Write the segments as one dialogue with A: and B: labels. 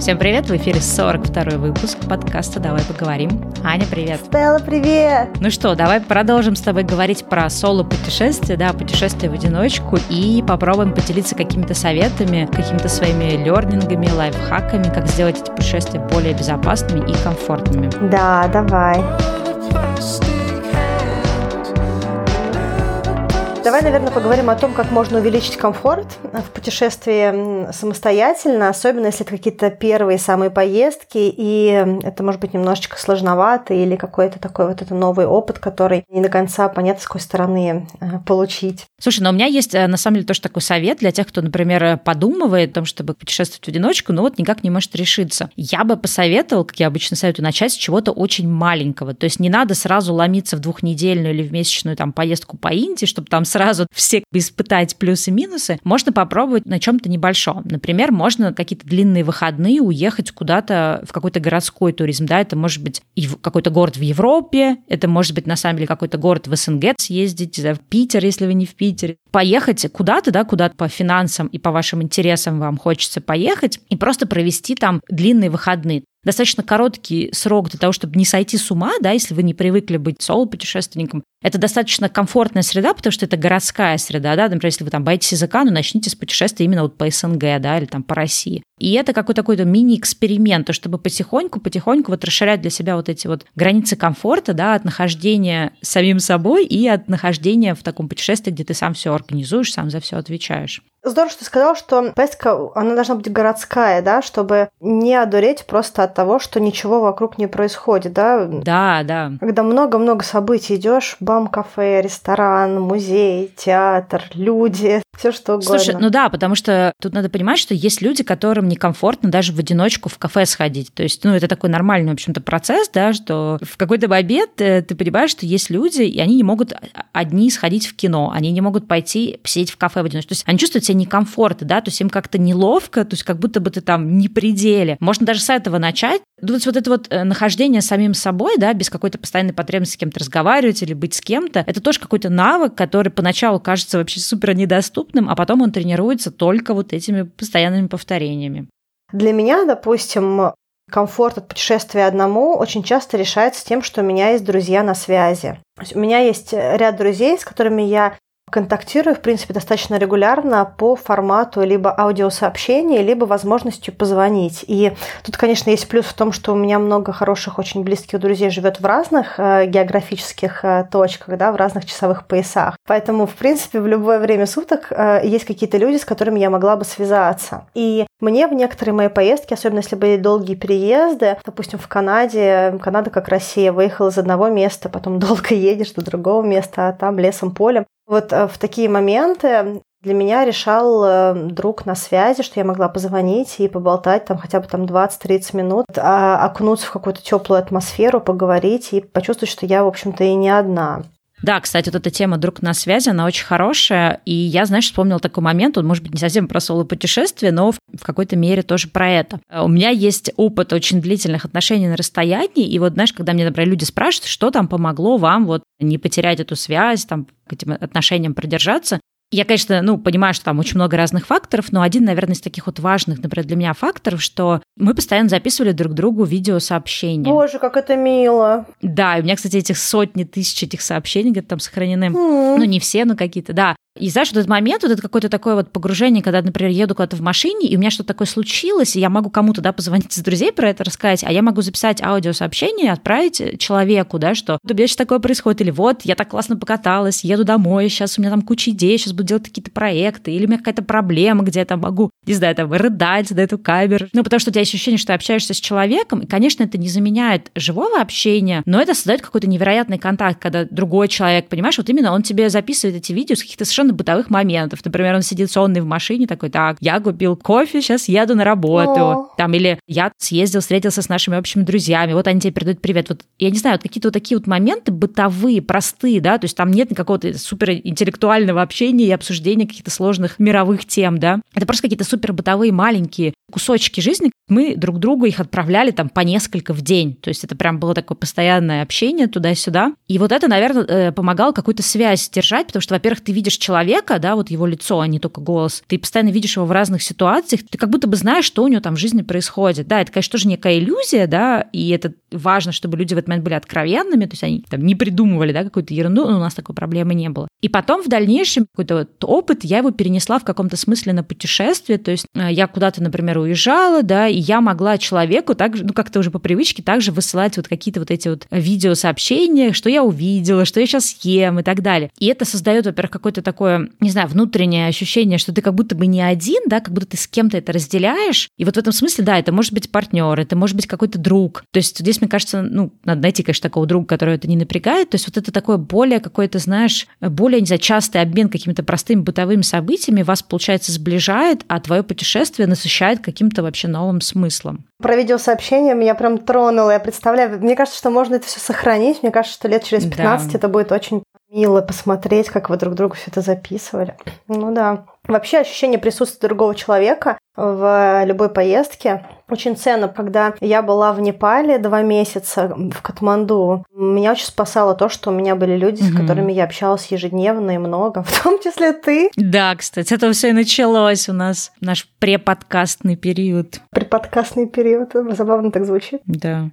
A: Всем привет, в эфире 42 выпуск подкаста «Давай поговорим». Аня, привет.
B: Стелла, привет.
A: Ну что, давай продолжим с тобой говорить про соло-путешествия, да, путешествия в одиночку и попробуем поделиться какими-то советами, какими-то своими лернингами, лайфхаками, как сделать эти путешествия более безопасными и комфортными.
B: Да, давай. Давай, наверное, поговорим о том, как можно увеличить комфорт в путешествии самостоятельно, особенно если это какие-то первые самые поездки, и это может быть немножечко сложновато или какой-то такой вот это новый опыт, который не до конца понятно, с какой стороны э, получить.
A: Слушай, но у меня есть э, на самом деле тоже такой совет для тех, кто, например, подумывает о том, чтобы путешествовать в одиночку, но вот никак не может решиться. Я бы посоветовал, как я обычно советую, начать с чего-то очень маленького. То есть не надо сразу ломиться в двухнедельную или в месячную там поездку по Индии, чтобы там сразу все испытать плюсы-минусы, можно попробовать на чем-то небольшом. Например, можно какие-то длинные выходные уехать куда-то в какой-то городской туризм. Да, это может быть и какой-то город в Европе, это может быть на самом деле какой-то город в СНГ съездить, да, в Питер, если вы не в Питере. Поехать куда-то, да, куда-то по финансам и по вашим интересам вам хочется поехать, и просто провести там длинные выходные достаточно короткий срок для того, чтобы не сойти с ума, да, если вы не привыкли быть соло-путешественником. Это достаточно комфортная среда, потому что это городская среда, да, например, если вы там боитесь языка, ну, начните с путешествия именно вот по СНГ, да, или там по России. И это какой-то такой мини-эксперимент, то, чтобы потихоньку-потихоньку вот расширять для себя вот эти вот границы комфорта, да, от нахождения самим собой и от нахождения в таком путешествии, где ты сам все организуешь, сам за все отвечаешь.
B: Здорово, что ты сказал, что поездка, она должна быть городская, да, чтобы не одуреть просто от того, что ничего вокруг не происходит, да?
A: Да, да.
B: Когда много-много событий идешь, бам-кафе, ресторан, музей, театр, люди, все что угодно.
A: Слушай, ну да, потому что тут надо понимать, что есть люди, которым некомфортно даже в одиночку в кафе сходить. То есть, ну, это такой нормальный, в общем-то, процесс, да, что в какой-то обед э, ты понимаешь, что есть люди, и они не могут одни сходить в кино, они не могут пойти посидеть в кафе в одиночку. То есть они чувствуют себя некомфорта, да, то есть им как-то неловко, то есть как будто бы ты там не пределе. Можно даже с этого начать. Есть вот это вот э, нахождение самим собой, да, без какой-то постоянной потребности с кем-то разговаривать или быть с кем-то, это тоже какой-то навык, который поначалу кажется вообще супер недоступным, а потом он тренируется только вот этими постоянными повторениями.
B: Для меня, допустим, комфорт от путешествия одному очень часто решается тем, что у меня есть друзья на связи. У меня есть ряд друзей, с которыми я контактирую, в принципе, достаточно регулярно по формату либо аудиосообщения, либо возможностью позвонить. И тут, конечно, есть плюс в том, что у меня много хороших, очень близких друзей живет в разных э, географических э, точках, да, в разных часовых поясах. Поэтому, в принципе, в любое время суток э, есть какие-то люди, с которыми я могла бы связаться. И мне в некоторые мои поездки, особенно если были долгие переезды, допустим, в Канаде, Канада как Россия, выехал из одного места, потом долго едешь до другого места, а там лесом, полем. Вот э, в такие моменты для меня решал э, друг на связи, что я могла позвонить и поболтать там хотя бы там 20-30 минут, а окунуться в какую-то теплую атмосферу, поговорить и почувствовать, что я, в общем-то, и не одна.
A: Да, кстати, вот эта тема «Друг на связи», она очень хорошая, и я, знаешь, вспомнила такой момент, он, может быть, не совсем про соло-путешествие, но в какой-то мере тоже про это. У меня есть опыт очень длительных отношений на расстоянии, и вот, знаешь, когда мне, например, люди спрашивают, что там помогло вам вот не потерять эту связь, там, к этим отношениям продержаться, я, конечно, ну, понимаю, что там очень много разных факторов, но один, наверное, из таких вот важных, например, для меня факторов, что мы постоянно записывали друг другу видеосообщения.
B: Боже, как это мило.
A: Да, и у меня, кстати, этих сотни тысяч этих сообщений где-то там сохранены. Mm. Ну, не все, но какие-то, да. И знаешь, вот этот момент, вот это какое-то такое вот погружение, когда, например, еду куда-то в машине, и у меня что-то такое случилось, и я могу кому-то, да, позвонить из друзей про это рассказать, а я могу записать аудиосообщение отправить человеку, да, что у меня сейчас такое происходит, или вот, я так классно покаталась, еду домой, сейчас у меня там куча идей, сейчас буду делать какие-то проекты, или у меня какая-то проблема, где я там могу, не знаю, там, рыдать на эту камеру. Ну, потому что у тебя есть ощущение, что ты общаешься с человеком, и, конечно, это не заменяет живого общения, но это создает какой-то невероятный контакт, когда другой человек, понимаешь, вот именно он тебе записывает эти видео с каких-то совершенно бытовых моментов. Например, он сидит сонный в машине, такой, так, я купил кофе, сейчас еду на работу. О. Там, или я съездил, встретился с нашими общими друзьями, вот они тебе передают привет. Вот, я не знаю, вот какие-то вот такие вот моменты бытовые, простые, да, то есть там нет никакого-то супер интеллектуального общения и обсуждения каких-то сложных мировых тем, да. Это просто какие-то супер бытовые, маленькие кусочки жизни, мы друг другу их отправляли там по несколько в день. То есть это прям было такое постоянное общение туда-сюда. И вот это, наверное, э, помогало какую-то связь держать, потому что, во-первых, ты видишь человека, да, вот его лицо, а не только голос. Ты постоянно видишь его в разных ситуациях. Ты как будто бы знаешь, что у него там в жизни происходит. Да, это, конечно, тоже некая иллюзия, да, и это важно, чтобы люди в этот момент были откровенными, то есть они там не придумывали, да, какую-то ерунду, но у нас такой проблемы не было. И потом в дальнейшем какой-то вот опыт я его перенесла в каком-то смысле на путешествие, то есть э, я куда-то, например, уезжала, да, и я могла человеку также, ну, как-то уже по привычке также высылать вот какие-то вот эти вот видеосообщения, что я увидела, что я сейчас ем и так далее. И это создает, во-первых, какое-то такое, не знаю, внутреннее ощущение, что ты как будто бы не один, да, как будто ты с кем-то это разделяешь. И вот в этом смысле, да, это может быть партнер, это может быть какой-то друг. То есть здесь, мне кажется, ну, надо найти, конечно, такого друга, который это не напрягает. То есть вот это такое более какое-то, знаешь, более, не знаю, частый обмен какими-то простыми бытовыми событиями вас, получается, сближает, а твое путешествие насыщает каким-то вообще новым смыслом.
B: Про видеосообщение меня прям тронуло. Я представляю, мне кажется, что можно это все сохранить. Мне кажется, что лет через 15 да. это будет очень мило посмотреть, как вы друг другу все это записывали. Ну да. Вообще ощущение присутствия другого человека в любой поездке очень ценно. Когда я была в Непале два месяца в Катманду, меня очень спасало то, что у меня были люди, mm-hmm. с которыми я общалась ежедневно и много, в том числе ты.
A: Да, кстати, это все и началось у нас, наш преподкастный период.
B: Преподкастный период, забавно так звучит.
A: Да.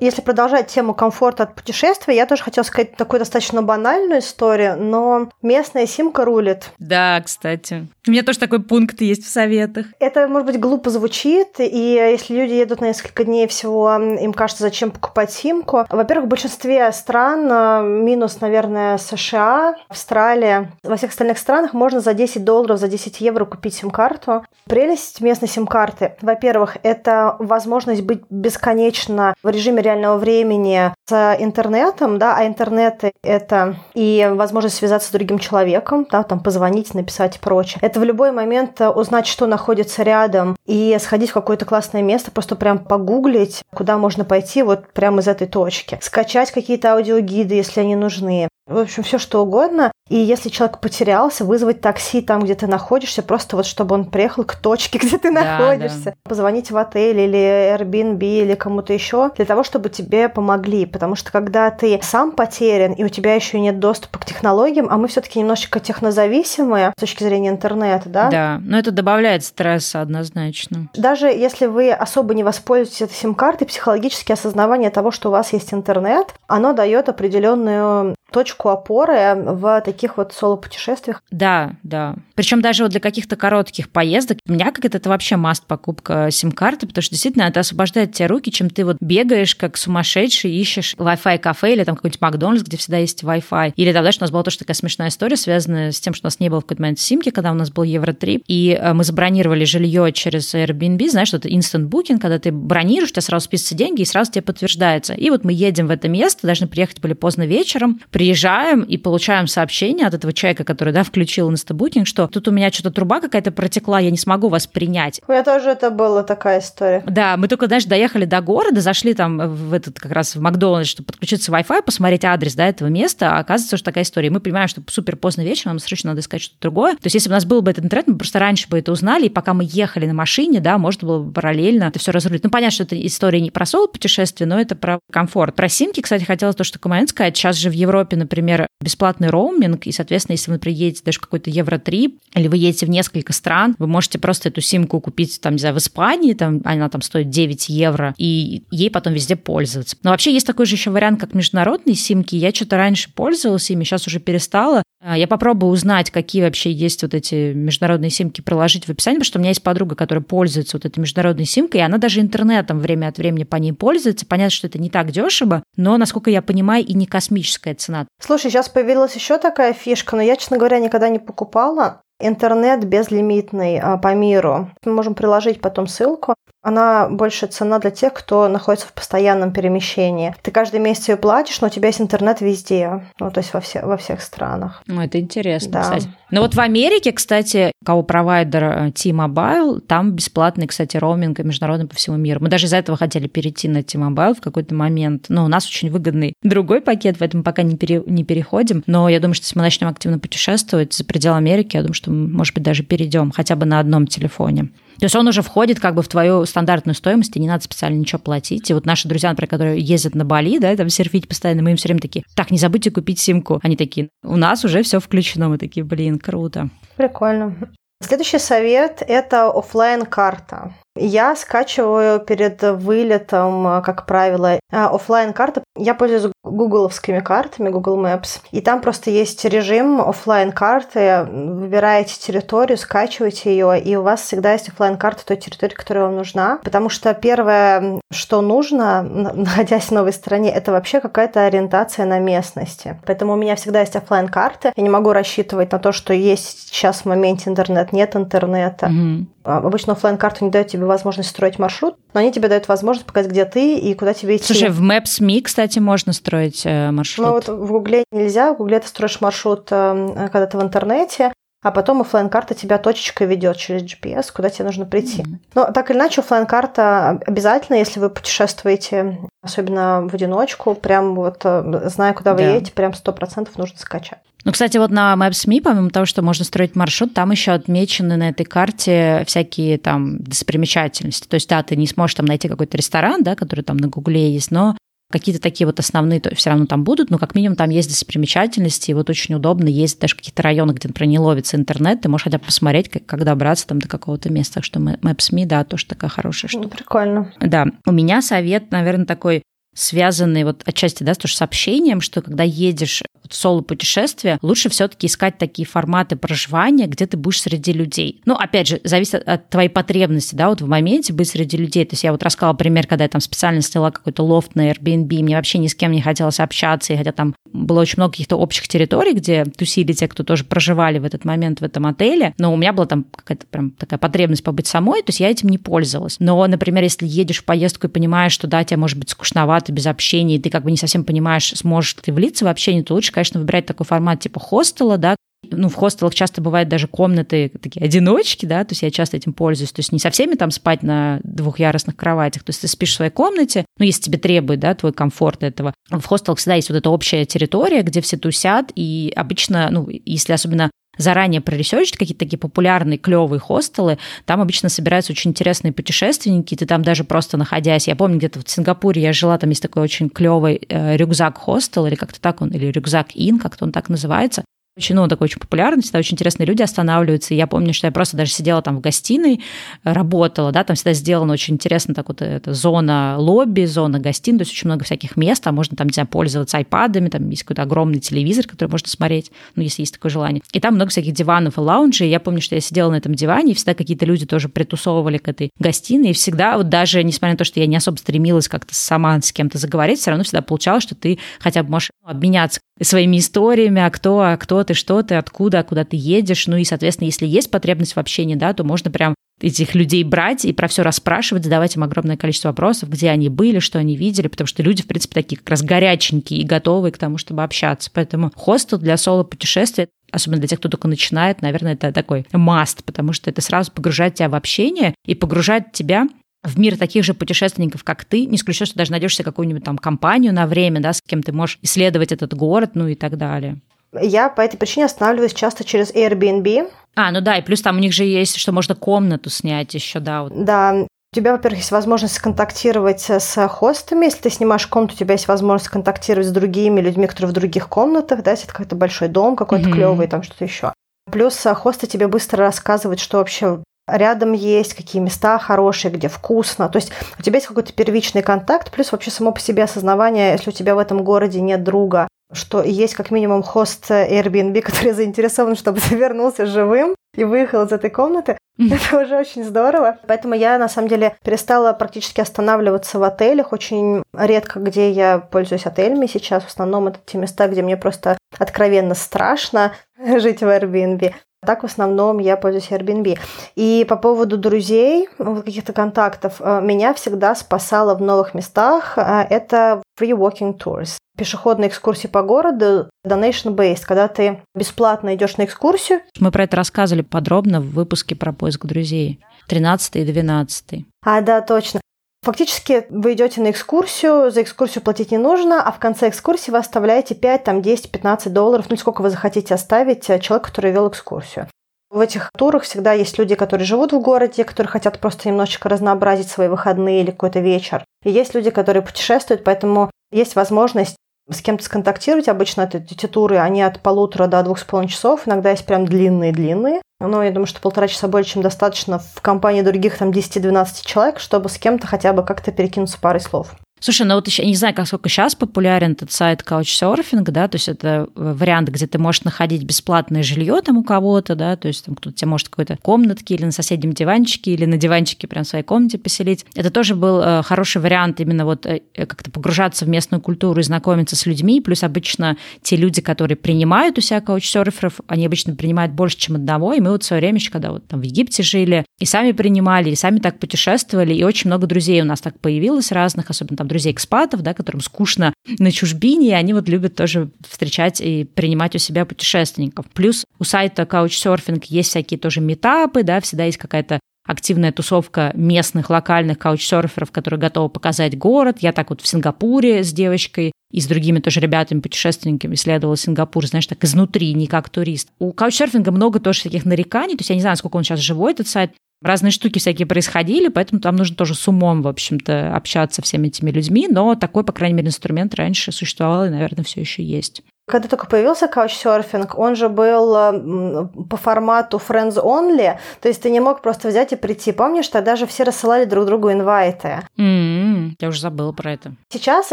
B: Если продолжать тему комфорта от путешествия, я тоже хотела сказать такую достаточно банальную историю, но местная симка рулит.
A: Да, кстати. У меня тоже такой пункт есть в советах.
B: Это, может быть, глупо звучит, и если люди едут на несколько дней всего, им кажется, зачем покупать симку. Во-первых, в большинстве стран, э, минус, наверное, США, Австралия, во всех остальных странах можно за 10 долларов, за 10 евро купить сим-карту. Прелесть местной сим-карты, во-первых, это возможность быть бесконечно в режиме реального времени с интернетом, да, а интернет — это и возможность связаться с другим человеком, да, там позвонить, написать и прочее. Это в любой момент узнать, что находится рядом, и сходить в какое-то классное место, просто прям погуглить, куда можно пойти вот прямо из этой точки. Скачать какие-то аудиогиды, если они нужны. В общем, все что угодно. И если человек потерялся, вызвать такси там, где ты находишься, просто вот чтобы он приехал к точке, где ты да, находишься. Да. Позвонить в отель или Airbnb или кому-то еще для того, чтобы тебе помогли. Потому что когда ты сам потерян и у тебя еще нет доступа к технологиям, а мы все-таки немножечко технозависимые с точки зрения интернета, да?
A: Да, но это добавляет стресса однозначно.
B: Даже если вы особо не воспользуетесь этой сим-картой, психологическое осознавание того, что у вас есть интернет, оно дает определенную точку опоры в таких вот соло-путешествиях.
A: Да, да. Причем даже вот для каких-то коротких поездок, у меня как это, это вообще маст покупка сим-карты, потому что действительно это освобождает тебе руки, чем ты вот бегаешь как сумасшедший, ищешь Wi-Fi кафе или там какой-нибудь Макдональдс, где всегда есть Wi-Fi. Или там, знаешь, у нас была тоже такая смешная история, связанная с тем, что у нас не было в какой-то момент симки, когда у нас был Евротрип, и э, мы забронировали жилье через Airbnb, знаешь, это instant booking, когда ты бронируешь, у тебя сразу списываются деньги, и сразу тебе подтверждается. И вот мы едем в это место, должны приехать были поздно вечером, приезжаем и получаем сообщение от этого человека, который, да, включил instant booking, что тут у меня что-то труба какая-то протекла, я не смогу вас принять.
B: У меня тоже это была такая история.
A: Да, мы только, знаешь, доехали до города, зашли там в этот как раз в Макдональдс, чтобы подключиться Wi-Fi, посмотреть адрес, да, этого места, а оказывается, что такая история. Мы понимаем, что супер поздно вечером, нам срочно надо искать что-то другое. То есть, если бы у нас был бы этот интернет, мы просто раньше бы это узнали, и пока мы ехали на машине, да, можно было бы параллельно это все разрулить. Ну, понятно, что это история не про соло путешествие, но это про комфорт. Про симки, кстати, хотела то, что коммент сказать. Сейчас же в Европе, например, бесплатный роуминг, и, соответственно, если вы приедете даже какой-то Евротрип, или вы едете в несколько стран, вы можете просто эту симку купить, там, не знаю, в Испании, там, она там стоит 9 евро, и ей потом везде пользоваться. Но вообще есть такой же еще вариант, как международные симки. Я что-то раньше пользовалась ими, сейчас уже перестала. А, я попробую узнать, какие вообще есть вот эти международные симки, приложить в описании, потому что у меня есть подруга, которая пользуется вот этой международной симкой, и она даже интернетом время от времени по ней пользуется. Понятно, что это не так дешево, но, насколько я понимаю, и не космическая цена.
B: Слушай, сейчас появилась еще такая фишка, но я, честно говоря, никогда не покупала интернет безлимитный а, по миру. Мы можем приложить потом ссылку. Она больше цена для тех, кто находится в постоянном перемещении. Ты каждый месяц ее платишь, но у тебя есть интернет везде. Ну, то есть во, все, во всех странах.
A: Ну, это интересно, да. кстати. Но вот в Америке, кстати, кого провайдер э, T-Mobile, там бесплатный, кстати, роуминг международный по всему миру. Мы даже из-за этого хотели перейти на T-Mobile в какой-то момент. Но у нас очень выгодный другой пакет, поэтому пока не, пере, не переходим. Но я думаю, что если мы начнем активно путешествовать за пределы Америки, я думаю, что может быть, даже перейдем хотя бы на одном телефоне. То есть он уже входит как бы в твою стандартную стоимость, и не надо специально ничего платить. И вот наши друзья, например, которые ездят на Бали, да, там серфить постоянно, мы им все время такие, так, не забудьте купить симку. Они такие, у нас уже все включено. Мы такие, блин, круто.
B: Прикольно. Следующий совет – это офлайн карта я скачиваю перед вылетом, как правило, офлайн карты Я пользуюсь гугловскими картами, Google Maps. И там просто есть режим офлайн карты Выбираете территорию, скачиваете ее, и у вас всегда есть офлайн карта той территории, которая вам нужна. Потому что первое, что нужно, находясь в новой стране, это вообще какая-то ориентация на местности. Поэтому у меня всегда есть офлайн карты Я не могу рассчитывать на то, что есть сейчас в моменте интернет, нет интернета. Mm-hmm. Обычно офлайн карту не дает тебе возможность строить маршрут, но они тебе дают возможность показать, где ты и куда тебе идти.
A: Слушай, в Maps.me, кстати, можно строить э, маршрут.
B: Ну вот в Гугле нельзя. В Гугле ты строишь маршрут, э, когда ты в интернете, а потом офлайн карта тебя точечкой ведет через GPS, куда тебе нужно прийти. Mm-hmm. Но так или иначе, офлайн карта обязательно, если вы путешествуете, особенно в одиночку, прям вот э, зная, куда вы да. едете, прям сто процентов нужно скачать.
A: Ну, кстати, вот на Maps.me, помимо того, что можно строить маршрут, там еще отмечены на этой карте всякие там достопримечательности. То есть, да, ты не сможешь там найти какой-то ресторан, да, который там на Гугле есть, но какие-то такие вот основные то все равно там будут, но как минимум там есть достопримечательности, и вот очень удобно есть даже какие-то районы, где, например, не ловится интернет, ты можешь хотя бы посмотреть, как, как добраться там до какого-то места. Так что Maps.me, да, тоже такая хорошая штука.
B: Прикольно.
A: Да. У меня совет, наверное, такой связанный вот отчасти, да, с тоже сообщением, что когда едешь в соло-путешествие, лучше все-таки искать такие форматы проживания, где ты будешь среди людей. Ну, опять же, зависит от, от твоей потребности, да, вот в моменте быть среди людей. То есть я вот рассказала пример, когда я там специально сняла какой-то лофт на Airbnb, мне вообще ни с кем не хотелось общаться, и хотя там было очень много каких-то общих территорий, где тусили те, кто тоже проживали в этот момент в этом отеле, но у меня была там какая-то прям такая потребность побыть самой, то есть я этим не пользовалась. Но, например, если едешь в поездку и понимаешь, что да, тебе может быть скучновато без общения, и ты как бы не совсем понимаешь, сможешь ты влиться в общение, то лучше, конечно, выбирать такой формат типа хостела, да, ну, в хостелах часто бывают даже комнаты такие одиночки, да, то есть я часто этим пользуюсь, то есть не со всеми там спать на двухъярусных кроватях, то есть ты спишь в своей комнате, ну, если тебе требует, да, твой комфорт этого. В хостелах всегда есть вот эта общая территория, где все тусят, и обычно, ну, если особенно заранее проресерчить какие-то такие популярные, клевые хостелы, там обычно собираются очень интересные путешественники, ты там даже просто находясь, я помню, где-то в Сингапуре я жила, там есть такой очень клевый э, рюкзак-хостел, или как-то так он, или рюкзак-ин, как-то он так называется, очень, ну, такой очень популярный, всегда очень интересные люди останавливаются. И я помню, что я просто даже сидела там в гостиной, работала, да, там всегда сделана очень интересно так вот эта зона лобби, зона гостиной, то есть очень много всяких мест, а можно там, не знаю, пользоваться айпадами, там есть какой-то огромный телевизор, который можно смотреть, ну, если есть такое желание. И там много всяких диванов и лаунжей. Я помню, что я сидела на этом диване, и всегда какие-то люди тоже притусовывали к этой гостиной, и всегда, вот даже несмотря на то, что я не особо стремилась как-то сама с кем-то заговорить, все равно всегда получалось, что ты хотя бы можешь обменяться своими историями, а кто, а кто ты, что ты, откуда, куда ты едешь. Ну и, соответственно, если есть потребность в общении, да, то можно прям этих людей брать и про все расспрашивать, задавать им огромное количество вопросов, где они были, что они видели, потому что люди, в принципе, такие как раз горяченькие и готовые к тому, чтобы общаться. Поэтому хостел для соло-путешествия особенно для тех, кто только начинает, наверное, это такой маст, потому что это сразу погружает тебя в общение и погружает тебя в мир таких же путешественников, как ты, не исключено, что даже найдешь себе какую-нибудь там компанию на время, да, с кем ты можешь исследовать этот город, ну и так далее.
B: Я по этой причине останавливаюсь часто через Airbnb.
A: А, ну да, и плюс там у них же есть, что можно комнату снять еще, да.
B: Вот. Да, у тебя, во-первых, есть возможность контактировать с хостами. Если ты снимаешь комнату, у тебя есть возможность контактировать с другими людьми, которые в других комнатах, да, если это какой-то большой дом какой-то mm-hmm. клевый, там что-то еще. Плюс хосты тебе быстро рассказывают, что вообще рядом есть, какие места хорошие, где вкусно. То есть у тебя есть какой-то первичный контакт, плюс вообще само по себе осознавание, если у тебя в этом городе нет друга, что есть как минимум хост Airbnb, который заинтересован, чтобы ты вернулся живым и выехал из этой комнаты. Это уже очень здорово. Поэтому я, на самом деле, перестала практически останавливаться в отелях. Очень редко, где я пользуюсь отелями сейчас. В основном это те места, где мне просто откровенно страшно жить в Airbnb. Так в основном я пользуюсь Airbnb. И по поводу друзей, каких-то контактов, э, меня всегда спасало в новых местах. Э, это free walking tours. Пешеходные экскурсии по городу, donation-based, когда ты бесплатно идешь на экскурсию.
A: Мы про это рассказывали подробно в выпуске про поиск друзей. 13 и 12.
B: А, да, точно. Фактически вы идете на экскурсию, за экскурсию платить не нужно, а в конце экскурсии вы оставляете 5, там, 10, 15 долларов, ну сколько вы захотите оставить э, человеку, который вел экскурсию. В этих турах всегда есть люди, которые живут в городе, которые хотят просто немножечко разнообразить свои выходные или какой-то вечер. И есть люди, которые путешествуют, поэтому есть возможность с кем-то сконтактировать. Обычно это, эти туры, они от полутора до двух с половиной часов. Иногда есть прям длинные-длинные. Но я думаю, что полтора часа более чем достаточно в компании других там 10-12 человек, чтобы с кем-то хотя бы как-то перекинуться парой слов.
A: Слушай, ну вот еще не знаю, как сколько сейчас популярен этот сайт Couchsurfing, да, то есть это э, вариант, где ты можешь находить бесплатное жилье там у кого-то, да, то есть там кто-то тебе может какой-то комнатке или на соседнем диванчике, или на диванчике прям в своей комнате поселить. Это тоже был э, хороший вариант именно вот э, как-то погружаться в местную культуру и знакомиться с людьми, плюс обычно те люди, которые принимают у себя каучсерферов, они обычно принимают больше, чем одного, и мы вот в свое время еще, когда вот там в Египте жили, и сами принимали, и сами так путешествовали, и очень много друзей у нас так появилось разных, особенно там друзей экспатов, да, которым скучно на чужбине, и они вот любят тоже встречать и принимать у себя путешественников. Плюс у сайта Couchsurfing есть всякие тоже метапы, да, всегда есть какая-то активная тусовка местных локальных каучсерферов, которые готовы показать город. Я так вот в Сингапуре с девочкой и с другими тоже ребятами, путешественниками исследовала Сингапур, знаешь, так изнутри, не как турист. У каучсерфинга много тоже таких нареканий, то есть я не знаю, сколько он сейчас живой, этот сайт, разные штуки всякие происходили, поэтому там нужно тоже с умом, в общем-то, общаться всеми этими людьми, но такой, по крайней мере, инструмент раньше существовал и, наверное, все еще есть.
B: Когда только появился каучсерфинг, он же был э, по формату friends only, то есть ты не мог просто взять и прийти. Помнишь, тогда же все рассылали друг другу инвайты.
A: Mm-hmm. Я уже забыла про это.
B: Сейчас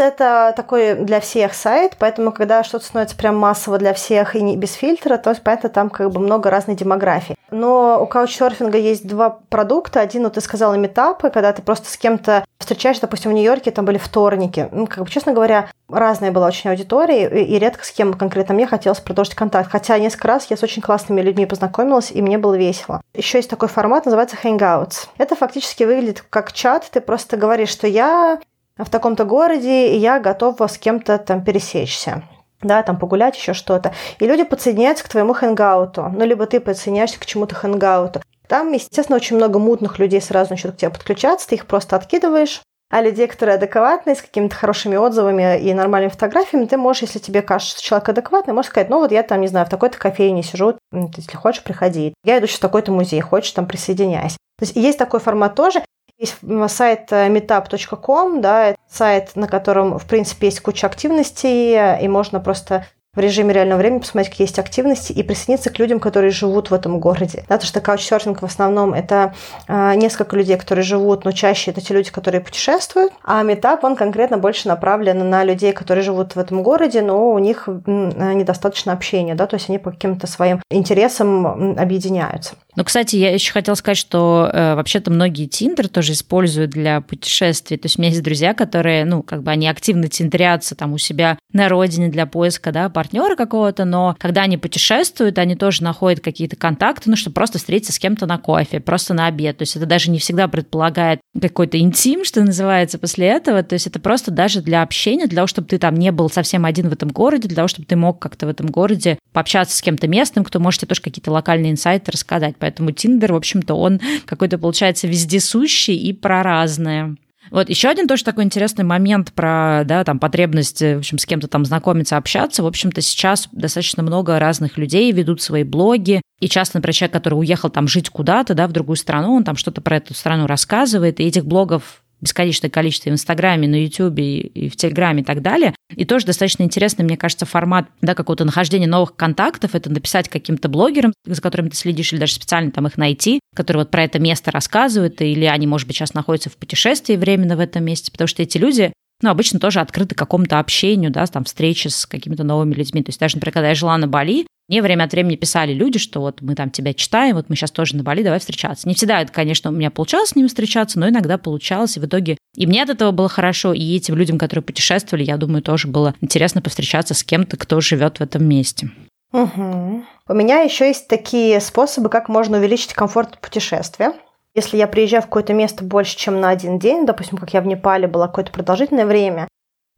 B: это такой для всех сайт, поэтому когда что-то становится прям массово для всех и не без фильтра, то есть поэтому там как бы много разной демографии. Но у каучсерфинга есть два продукта. Один, вот ты сказала, метапы, когда ты просто с кем-то встречаешься, допустим, в Нью-Йорке, там были вторники. Ну, как бы, честно говоря, разная была очень аудитория, и, и редко с кем конкретно мне хотелось продолжить контакт. Хотя несколько раз я с очень классными людьми познакомилась, и мне было весело. Еще есть такой формат, называется Hangouts. Это фактически выглядит как чат, ты просто говоришь, что я в таком-то городе, и я готова с кем-то там пересечься да, там погулять, еще что-то. И люди подсоединяются к твоему хэнгауту. Ну, либо ты подсоединяешься к чему-то хэнгауту. Там, естественно, очень много мутных людей сразу начнут к тебе подключаться, ты их просто откидываешь, а людей, которые адекватные, с какими-то хорошими отзывами и нормальными фотографиями, ты можешь, если тебе кажется, что человек адекватный, можешь сказать, ну вот я там, не знаю, в такой-то кофейне сижу, если хочешь, приходи. Я иду сейчас в такой-то музей, хочешь, там присоединяйся. То есть есть такой формат тоже. Есть сайт э, meetup.com, да, сайт, на котором, в принципе, есть куча активностей, и можно просто в режиме реального времени, посмотреть, какие есть активности, и присоединиться к людям, которые живут в этом городе. Да, потому что каучсерфинг в основном это э, несколько людей, которые живут, но чаще это те люди, которые путешествуют, а метап, он конкретно больше направлен на людей, которые живут в этом городе, но у них недостаточно общения, да, то есть они по каким-то своим интересам объединяются.
A: Ну, кстати, я еще хотела сказать, что э, вообще-то многие Тиндер тоже используют для путешествий. То есть у меня есть друзья, которые, ну, как бы они активно тиндрятся там у себя на родине для поиска, да, партнера какого-то, но когда они путешествуют, они тоже находят какие-то контакты, ну, чтобы просто встретиться с кем-то на кофе, просто на обед. То есть это даже не всегда предполагает какой-то интим, что называется, после этого. То есть это просто даже для общения, для того, чтобы ты там не был совсем один в этом городе, для того, чтобы ты мог как-то в этом городе пообщаться с кем-то местным, кто может тебе тоже какие-то локальные инсайты рассказать. Поэтому Тиндер, в общем-то, он какой-то, получается, вездесущий и про разное. Вот еще один тоже такой интересный момент про, да, там, потребность, в общем, с кем-то там знакомиться, общаться. В общем-то, сейчас достаточно много разных людей ведут свои блоги. И часто, например, человек, который уехал там жить куда-то, да, в другую страну, он там что-то про эту страну рассказывает, и этих блогов бесконечное количество в Инстаграме, на Ютубе и в Телеграме и так далее. И тоже достаточно интересный, мне кажется, формат да, какого-то нахождения новых контактов. Это написать каким-то блогерам, за которыми ты следишь, или даже специально там их найти, которые вот про это место рассказывают, или они, может быть, сейчас находятся в путешествии временно в этом месте, потому что эти люди ну, обычно тоже открыты какому-то общению, да, там, встречи с какими-то новыми людьми. То есть даже, например, когда я жила на Бали, мне время от времени писали люди, что вот мы там тебя читаем, вот мы сейчас тоже на Бали, давай встречаться. Не всегда это, конечно, у меня получалось с ними встречаться, но иногда получалось, и в итоге и мне от этого было хорошо, и этим людям, которые путешествовали, я думаю, тоже было интересно повстречаться с кем-то, кто живет в этом месте.
B: Угу. У меня еще есть такие способы, как можно увеличить комфорт путешествия. Если я приезжаю в какое-то место больше, чем на один день, допустим, как я в Непале была какое-то продолжительное время,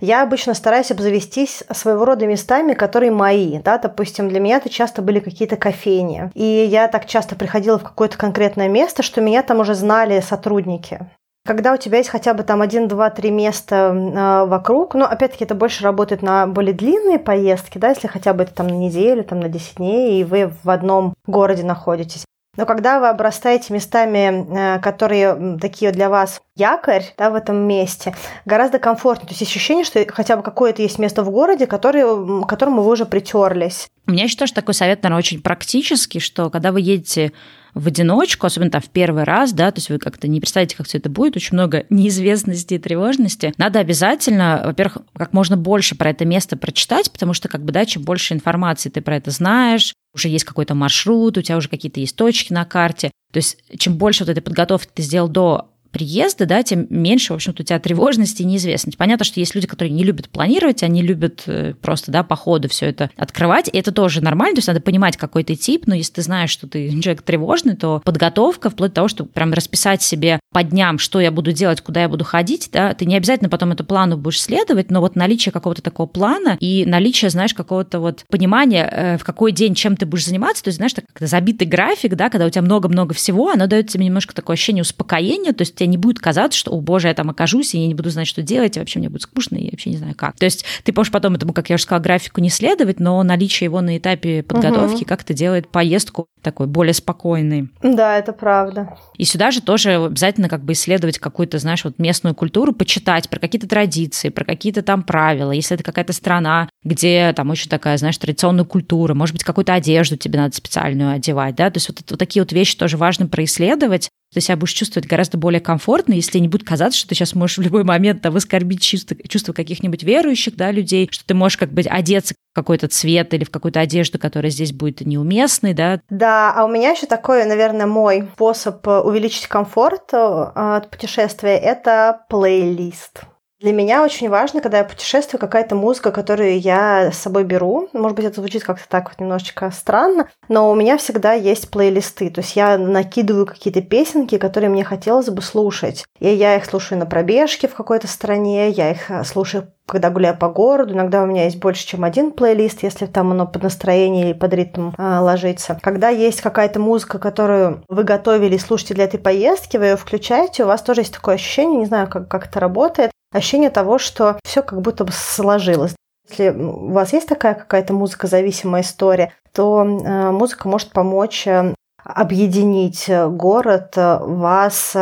B: я обычно стараюсь обзавестись своего рода местами, которые мои. Да? Допустим, для меня это часто были какие-то кофейни. И я так часто приходила в какое-то конкретное место, что меня там уже знали сотрудники. Когда у тебя есть хотя бы там один, два, три места э, вокруг, ну, опять-таки, это больше работает на более длинные поездки, да, если хотя бы это там на неделю, там на 10 дней, и вы в одном городе находитесь. Но когда вы обрастаете местами, э, которые такие для вас якорь да, в этом месте, гораздо комфортнее. То есть ощущение, что хотя бы какое-то есть место в городе, которое, к которому вы уже притерлись.
A: Меня еще тоже такой совет, наверное, очень практический, что когда вы едете в одиночку, особенно там в первый раз, да, то есть вы как-то не представляете, как все это будет, очень много неизвестности и тревожности. Надо обязательно, во-первых, как можно больше про это место прочитать, потому что как бы, да, чем больше информации ты про это знаешь, уже есть какой-то маршрут, у тебя уже какие-то есть точки на карте. То есть чем больше вот этой подготовки ты сделал до приезда, да, тем меньше, в общем-то, у тебя тревожности и неизвестности. Понятно, что есть люди, которые не любят планировать, они любят э, просто, да, по ходу все это открывать, и это тоже нормально, то есть надо понимать, какой ты тип, но если ты знаешь, что ты человек тревожный, то подготовка, вплоть до того, чтобы прям расписать себе по дням, что я буду делать, куда я буду ходить, да, ты не обязательно потом эту плану будешь следовать, но вот наличие какого-то такого плана и наличие, знаешь, какого-то вот понимания, э, в какой день чем ты будешь заниматься, то есть, знаешь, так забитый график, да, когда у тебя много-много всего, оно дает тебе немножко такое ощущение успокоения, то есть тебе не будет казаться, что, о боже, я там окажусь, и я не буду знать, что делать, и вообще мне будет скучно, и я вообще не знаю как. То есть ты можешь потом этому, как я уже сказала, графику не следовать, но наличие его на этапе подготовки угу. как-то делает поездку такой более спокойной.
B: Да, это правда.
A: И сюда же тоже обязательно как бы исследовать какую-то, знаешь, вот местную культуру, почитать про какие-то традиции, про какие-то там правила. Если это какая-то страна, где там очень такая, знаешь, традиционная культура, может быть, какую-то одежду тебе надо специальную одевать, да, то есть вот, вот такие вот вещи тоже важно происследовать, ты себя будешь чувствовать гораздо более комфортно, если не будет казаться, что ты сейчас можешь в любой момент там, оскорбить чувства, чувства каких-нибудь верующих да, людей, что ты можешь как бы одеться в какой-то цвет или в какую-то одежду, которая здесь будет неуместной, да.
B: Да, а у меня еще такой, наверное, мой способ увеличить комфорт э, от путешествия – это плейлист. Для меня очень важно, когда я путешествую, какая-то музыка, которую я с собой беру. Может быть, это звучит как-то так вот немножечко странно, но у меня всегда есть плейлисты. То есть я накидываю какие-то песенки, которые мне хотелось бы слушать. И я их слушаю на пробежке в какой-то стране, я их э, слушаю когда гуляю по городу, иногда у меня есть больше, чем один плейлист, если там оно под настроение или под ритм э, ложится. Когда есть какая-то музыка, которую вы готовили и слушаете для этой поездки, вы ее включаете, у вас тоже есть такое ощущение, не знаю, как, как это работает, ощущение того, что все как будто бы сложилось. Если у вас есть такая какая-то музыкозависимая история, то э, музыка может помочь э, объединить город, э, вас,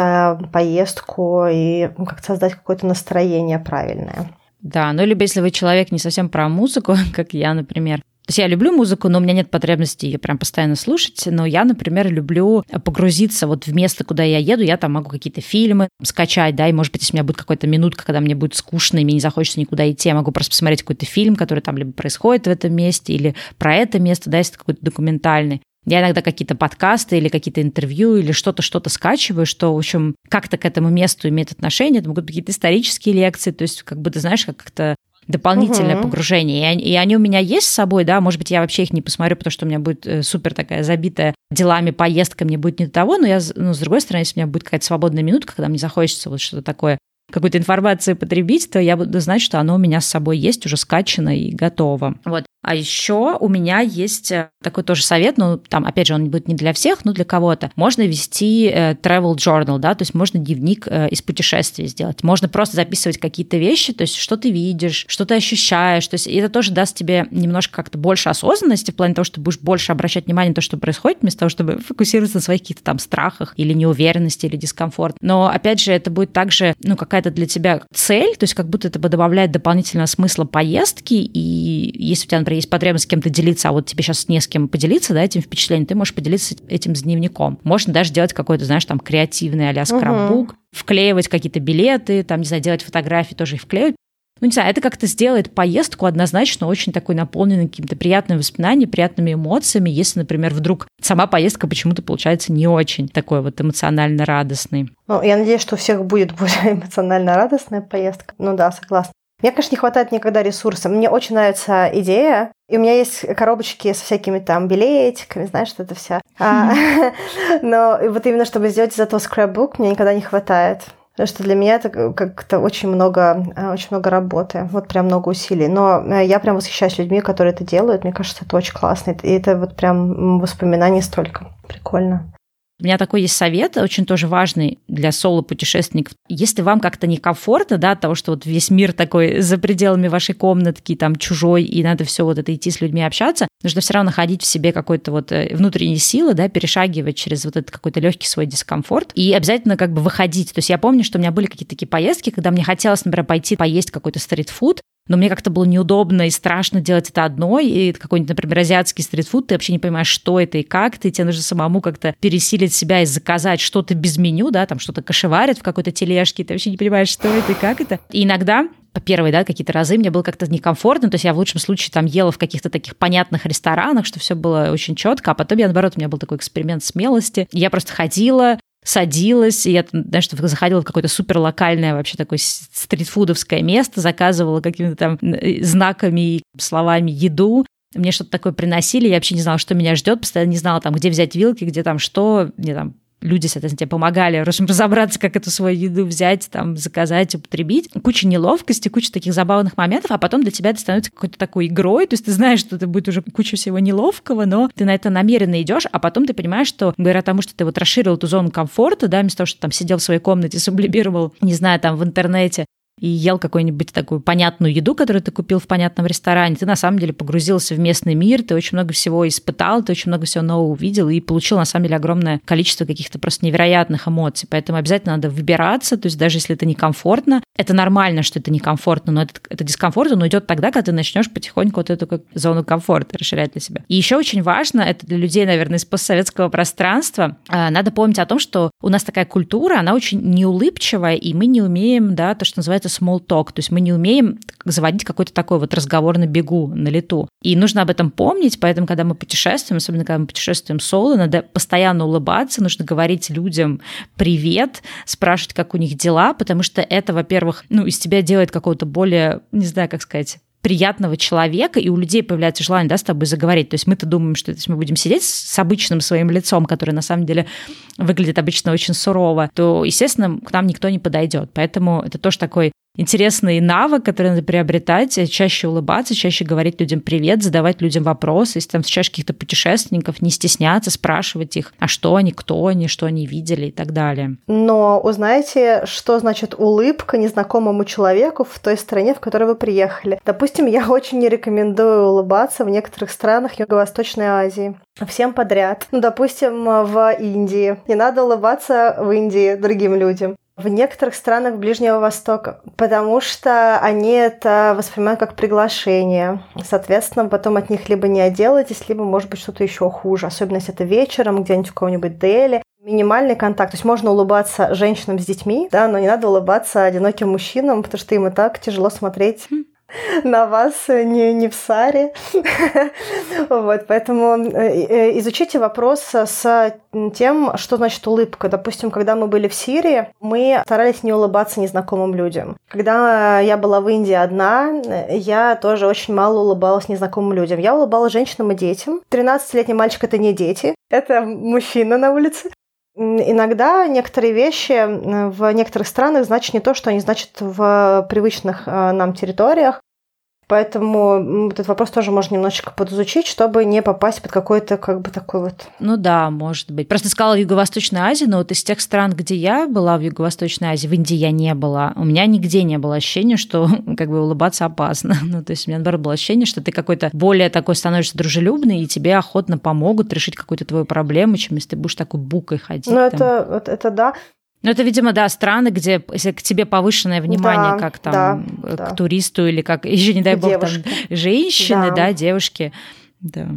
B: поездку и ну, как-то создать какое-то настроение правильное.
A: Да, ну либо если вы человек не совсем про музыку, как я, например, то есть я люблю музыку, но у меня нет потребности ее прям постоянно слушать. Но я, например, люблю погрузиться вот в место, куда я еду. Я там могу какие-то фильмы скачать, да, и, может быть, если у меня будет какая-то минутка, когда мне будет скучно, и мне не захочется никуда идти, я могу просто посмотреть какой-то фильм, который там либо происходит в этом месте, или про это место, да, если это какой-то документальный. Я иногда какие-то подкасты или какие-то интервью или что-то, что-то скачиваю, что, в общем, как-то к этому месту имеет отношение. Это могут быть какие-то исторические лекции, то есть, как бы, ты знаешь, как-то дополнительное угу. погружение. И, и они у меня есть с собой, да, может быть, я вообще их не посмотрю, потому что у меня будет э, супер такая забитая делами, поездками, будет не до того, но я, ну, с другой стороны, если у меня будет какая-то свободная минутка, когда мне захочется вот что-то такое какую-то информацию потребить, то я буду знать, что оно у меня с собой есть, уже скачано и готово. Вот. А еще у меня есть э, такой тоже совет, ну, там, опять же, он будет не для всех, но для кого-то. Можно вести э, travel journal, да, то есть можно дневник э, из путешествий сделать. Можно просто записывать какие-то вещи, то есть что ты видишь, что ты ощущаешь. То есть это тоже даст тебе немножко как-то больше осознанности в плане того, что ты будешь больше обращать внимание на то, что происходит, вместо того, чтобы фокусироваться на своих каких-то там страхах или неуверенности, или дискомфорт. Но, опять же, это будет также, ну, какая-то для тебя цель, то есть как будто это добавляет дополнительного смысла поездки, и если у тебя, например, есть потребность с кем-то делиться, а вот тебе сейчас не с кем поделиться, да, этим впечатлением, ты можешь поделиться этим с дневником. Можно даже делать какой-то, знаешь, там креативный а-ля скраббук, угу. вклеивать какие-то билеты, там, не знаю, делать фотографии, тоже их вклеивать. Ну, не знаю, это как-то сделает поездку однозначно очень такой наполненной какими-то приятными воспоминаниями, приятными эмоциями, если, например, вдруг сама поездка почему-то получается не очень такой вот эмоционально радостной.
B: Ну, я надеюсь, что у всех будет более эмоционально радостная поездка. Ну да, согласна. Мне, конечно, не хватает никогда ресурса. Мне очень нравится идея. И у меня есть коробочки со всякими там билетиками, знаешь, что это вся. А, но вот именно, чтобы сделать из этого скраббук, мне никогда не хватает. Потому что для меня это как-то очень много, а, очень много работы, вот прям много усилий. Но э, я прям восхищаюсь людьми, которые это делают. Мне кажется, это очень классно. И это вот прям воспоминаний столько. Прикольно.
A: У меня такой есть совет, очень тоже важный для соло-путешественников. Если вам как-то некомфортно, да, от того, что вот весь мир такой за пределами вашей комнатки, там, чужой, и надо все вот это идти с людьми общаться, нужно все равно находить в себе какой-то вот э, внутренней силы, да, перешагивать через вот этот какой-то легкий свой дискомфорт и обязательно как бы выходить. То есть я помню, что у меня были какие-то такие поездки, когда мне хотелось, например, пойти поесть какой-то стритфуд, но мне как-то было неудобно и страшно делать это одной, и какой-нибудь, например, азиатский стритфуд, ты вообще не понимаешь, что это и как ты, тебе нужно самому как-то пересилить себя и заказать что-то без меню, да, там что-то кошеварят в какой-то тележке, ты вообще не понимаешь, что это и как это. И иногда по первые, да, какие-то разы мне было как-то некомфортно, то есть я в лучшем случае там ела в каких-то таких понятных ресторанах, что все было очень четко, а потом я, наоборот, у меня был такой эксперимент смелости. Я просто ходила, садилась, и я, знаешь, заходила в какое-то супер локальное вообще такое стритфудовское место, заказывала какими-то там э, знаками и словами еду, мне что-то такое приносили, я вообще не знала, что меня ждет, постоянно не знала, там, где взять вилки, где там что, мне там люди, соответственно, тебе помогали разобраться, как эту свою еду взять, там, заказать, употребить. Куча неловкости, куча таких забавных моментов, а потом для тебя это становится какой-то такой игрой, то есть ты знаешь, что это будет уже куча всего неловкого, но ты на это намеренно идешь, а потом ты понимаешь, что, говоря о том, что ты вот расширил эту зону комфорта, да, вместо того, что там сидел в своей комнате, сублимировал, не знаю, там в интернете, и ел какую-нибудь такую понятную еду, которую ты купил в понятном ресторане, ты на самом деле погрузился в местный мир, ты очень много всего испытал, ты очень много всего нового увидел и получил на самом деле огромное количество каких-то просто невероятных эмоций. Поэтому обязательно надо выбираться, то есть даже если это некомфортно, это нормально, что это некомфортно, но это, это дискомфорт, он уйдет тогда, когда ты начнешь потихоньку вот эту как, зону комфорта расширять для себя. И еще очень важно, это для людей, наверное, из постсоветского пространства, а, надо помнить о том, что у нас такая культура, она очень неулыбчивая, и мы не умеем, да, то, что называется small talk, то есть мы не умеем заводить какой-то такой вот разговор на бегу, на лету. И нужно об этом помнить, поэтому, когда мы путешествуем, особенно когда мы путешествуем соло, надо постоянно улыбаться, нужно говорить людям привет, спрашивать, как у них дела, потому что это, во-первых, ну, из тебя делает какого-то более, не знаю, как сказать, приятного человека, и у людей появляется желание да, с тобой заговорить. То есть мы-то думаем, что если мы будем сидеть с обычным своим лицом, которое на самом деле выглядит обычно очень сурово, то, естественно, к нам никто не подойдет. Поэтому это тоже такой интересный навык, который надо приобретать, чаще улыбаться, чаще говорить людям привет, задавать людям вопросы, если там встречаешь каких-то путешественников, не стесняться, спрашивать их, а что они, кто они, что они видели и так далее.
B: Но узнаете, что значит улыбка незнакомому человеку в той стране, в которой вы приехали. Допустим, я очень не рекомендую улыбаться в некоторых странах Юго-Восточной Азии. Всем подряд. Ну, допустим, в Индии. Не надо улыбаться в Индии другим людям в некоторых странах Ближнего Востока, потому что они это воспринимают как приглашение. Соответственно, потом от них либо не отделаетесь, либо, может быть, что-то еще хуже. Особенно, если это вечером, где-нибудь у кого-нибудь Дели. Минимальный контакт. То есть можно улыбаться женщинам с детьми, да, но не надо улыбаться одиноким мужчинам, потому что им и так тяжело смотреть хм на вас не, не в Саре. вот, поэтому э, э, изучите вопрос с тем, что значит улыбка. Допустим, когда мы были в Сирии, мы старались не улыбаться незнакомым людям. Когда я была в Индии одна, я тоже очень мало улыбалась незнакомым людям. Я улыбалась женщинам и детям. 13-летний мальчик — это не дети, это мужчина на улице. Иногда некоторые вещи в некоторых странах значат не то, что они значат в привычных э, нам территориях. Поэтому этот вопрос тоже можно немножечко подизучить, чтобы не попасть под какой-то как бы такой вот...
A: Ну да, может быть. Просто сказала Юго-Восточная Азия, но вот из тех стран, где я была в Юго-Восточной Азии, в Индии я не была, у меня нигде не было ощущения, что как бы улыбаться опасно. Ну, то есть у меня, наоборот, было ощущение, что ты какой-то более такой становишься дружелюбный, и тебе охотно помогут решить какую-то твою проблему, чем если ты будешь такой букой ходить. Ну,
B: это, это, это да.
A: Ну, это, видимо, да, страны, где к тебе повышенное внимание, да, как там да, к да. туристу или как, еще не дай бог, Девушки. там женщины, да, да девушки. Да.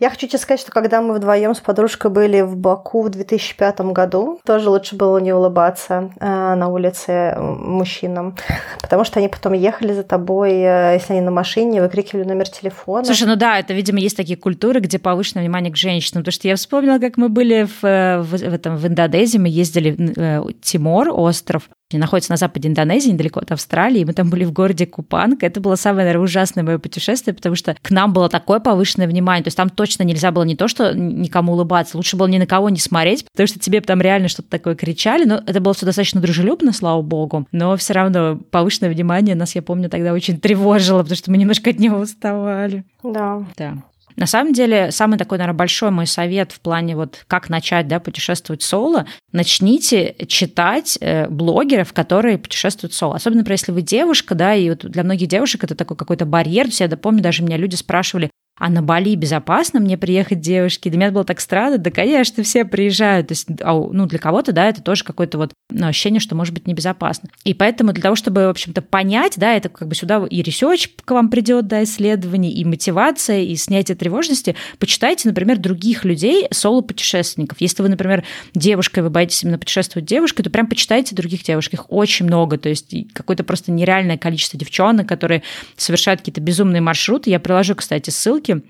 B: Я хочу тебе сказать, что когда мы вдвоем с подружкой были в Баку в 2005 году, тоже лучше было не улыбаться э, на улице мужчинам, потому что они потом ехали за тобой, э, если они на машине, выкрикивали номер телефона.
A: Слушай, ну да, это, видимо, есть такие культуры, где повышенное внимание к женщинам, потому что я вспомнила, как мы были в, э, в, в, этом, в Индонезии, мы ездили э, Тимор, остров, находится на западе Индонезии, недалеко от Австралии. Мы там были в городе Купанг. Это было самое, наверное, ужасное мое путешествие, потому что к нам было такое повышенное внимание. То есть там точно нельзя было не то, что никому улыбаться, лучше было ни на кого не смотреть, потому что тебе там реально что-то такое кричали. Но это было все достаточно дружелюбно, слава богу. Но все равно повышенное внимание нас, я помню, тогда очень тревожило, потому что мы немножко от него уставали.
B: Да.
A: Да. На самом деле, самый такой, наверное, большой мой совет в плане вот как начать, да, путешествовать соло, начните читать э, блогеров, которые путешествуют соло. Особенно, например, если вы девушка, да, и вот для многих девушек это такой какой-то барьер. Я помню, даже меня люди спрашивали, а на Бали безопасно мне приехать девушки? Для меня это было так странно. Да, конечно, все приезжают. То есть, ну, для кого-то, да, это тоже какое-то вот ну, ощущение, что может быть небезопасно. И поэтому для того, чтобы, в общем-то, понять, да, это как бы сюда и research к вам придет, да, исследование, и мотивация, и снятие тревожности, почитайте, например, других людей, соло-путешественников. Если вы, например, девушка, вы боитесь именно путешествовать девушкой, то прям почитайте других девушек. Их очень много. То есть какое-то просто нереальное количество девчонок, которые совершают какие-то безумные маршруты. Я приложу, кстати, ссылки ссылки.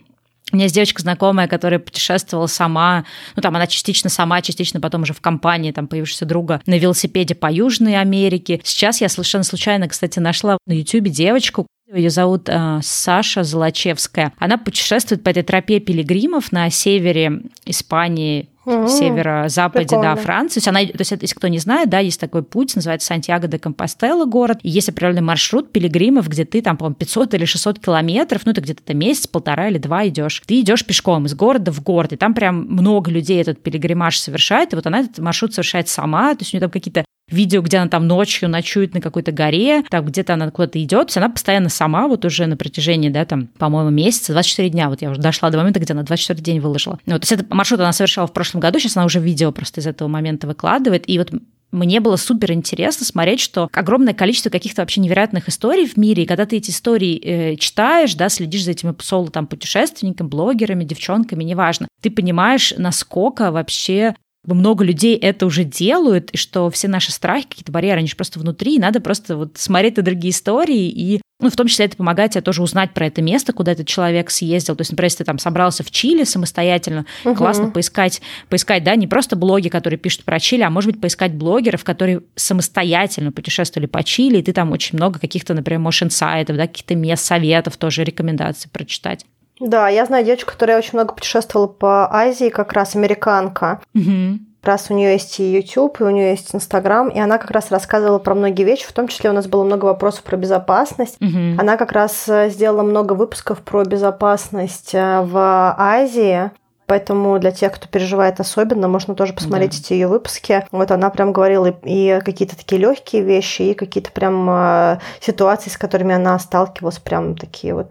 A: У меня есть девочка знакомая, которая путешествовала сама, ну там она частично сама, частично потом уже в компании, там появившегося друга, на велосипеде по Южной Америке. Сейчас я совершенно случайно, кстати, нашла на YouTube девочку, ее зовут э, Саша Золочевская. Она путешествует по этой тропе пилигримов на севере Испании, mm-hmm. северо-западе, Прикольно. да, Франции. То есть, она, то есть, если кто не знает, да, есть такой путь, называется Сантьяго де Компостела город, и есть определенный маршрут пилигримов, где ты там, по-моему, 500 или 600 километров, ну, это где-то месяц, полтора или два идешь. Ты идешь пешком из города в город, и там прям много людей этот пилигримаж совершает, и вот она этот маршрут совершает сама, то есть у нее там какие-то видео, где она там ночью ночует на какой-то горе, там где-то она куда-то идет, она постоянно сама вот уже на протяжении, да, там, по-моему, месяца, 24 дня, вот я уже дошла до момента, где она 24 день выложила. Ну, то есть этот маршрут она совершала в прошлом году, сейчас она уже видео просто из этого момента выкладывает, и вот мне было супер интересно смотреть, что огромное количество каких-то вообще невероятных историй в мире, и когда ты эти истории э, читаешь, да, следишь за этими соло там путешественниками, блогерами, девчонками, неважно, ты понимаешь, насколько вообще много людей это уже делают, и что все наши страхи, какие-то барьеры, они же просто внутри, и надо просто вот смотреть на другие истории, и ну, в том числе это помогает тебе тоже узнать про это место, куда этот человек съездил. То есть, например, если ты там собрался в Чили самостоятельно, угу. классно поискать, поискать, да, не просто блоги, которые пишут про Чили, а может быть поискать блогеров, которые самостоятельно путешествовали по Чили, и ты там очень много каких-то, например, можешь инсайтов, да, каких-то мест, советов, тоже рекомендаций прочитать.
B: Да, я знаю девочку, которая очень много путешествовала по Азии, как раз американка.
A: Угу.
B: Раз у нее есть и YouTube, и у нее есть Инстаграм, и она как раз рассказывала про многие вещи, в том числе у нас было много вопросов про безопасность.
A: Угу.
B: Она как раз э, сделала много выпусков про безопасность э, в Азии. Поэтому для тех, кто переживает особенно, можно тоже посмотреть да. эти ее выпуски. Вот она прям говорила и, какие-то такие легкие вещи, и какие-то прям э, ситуации, с которыми она сталкивалась, прям такие вот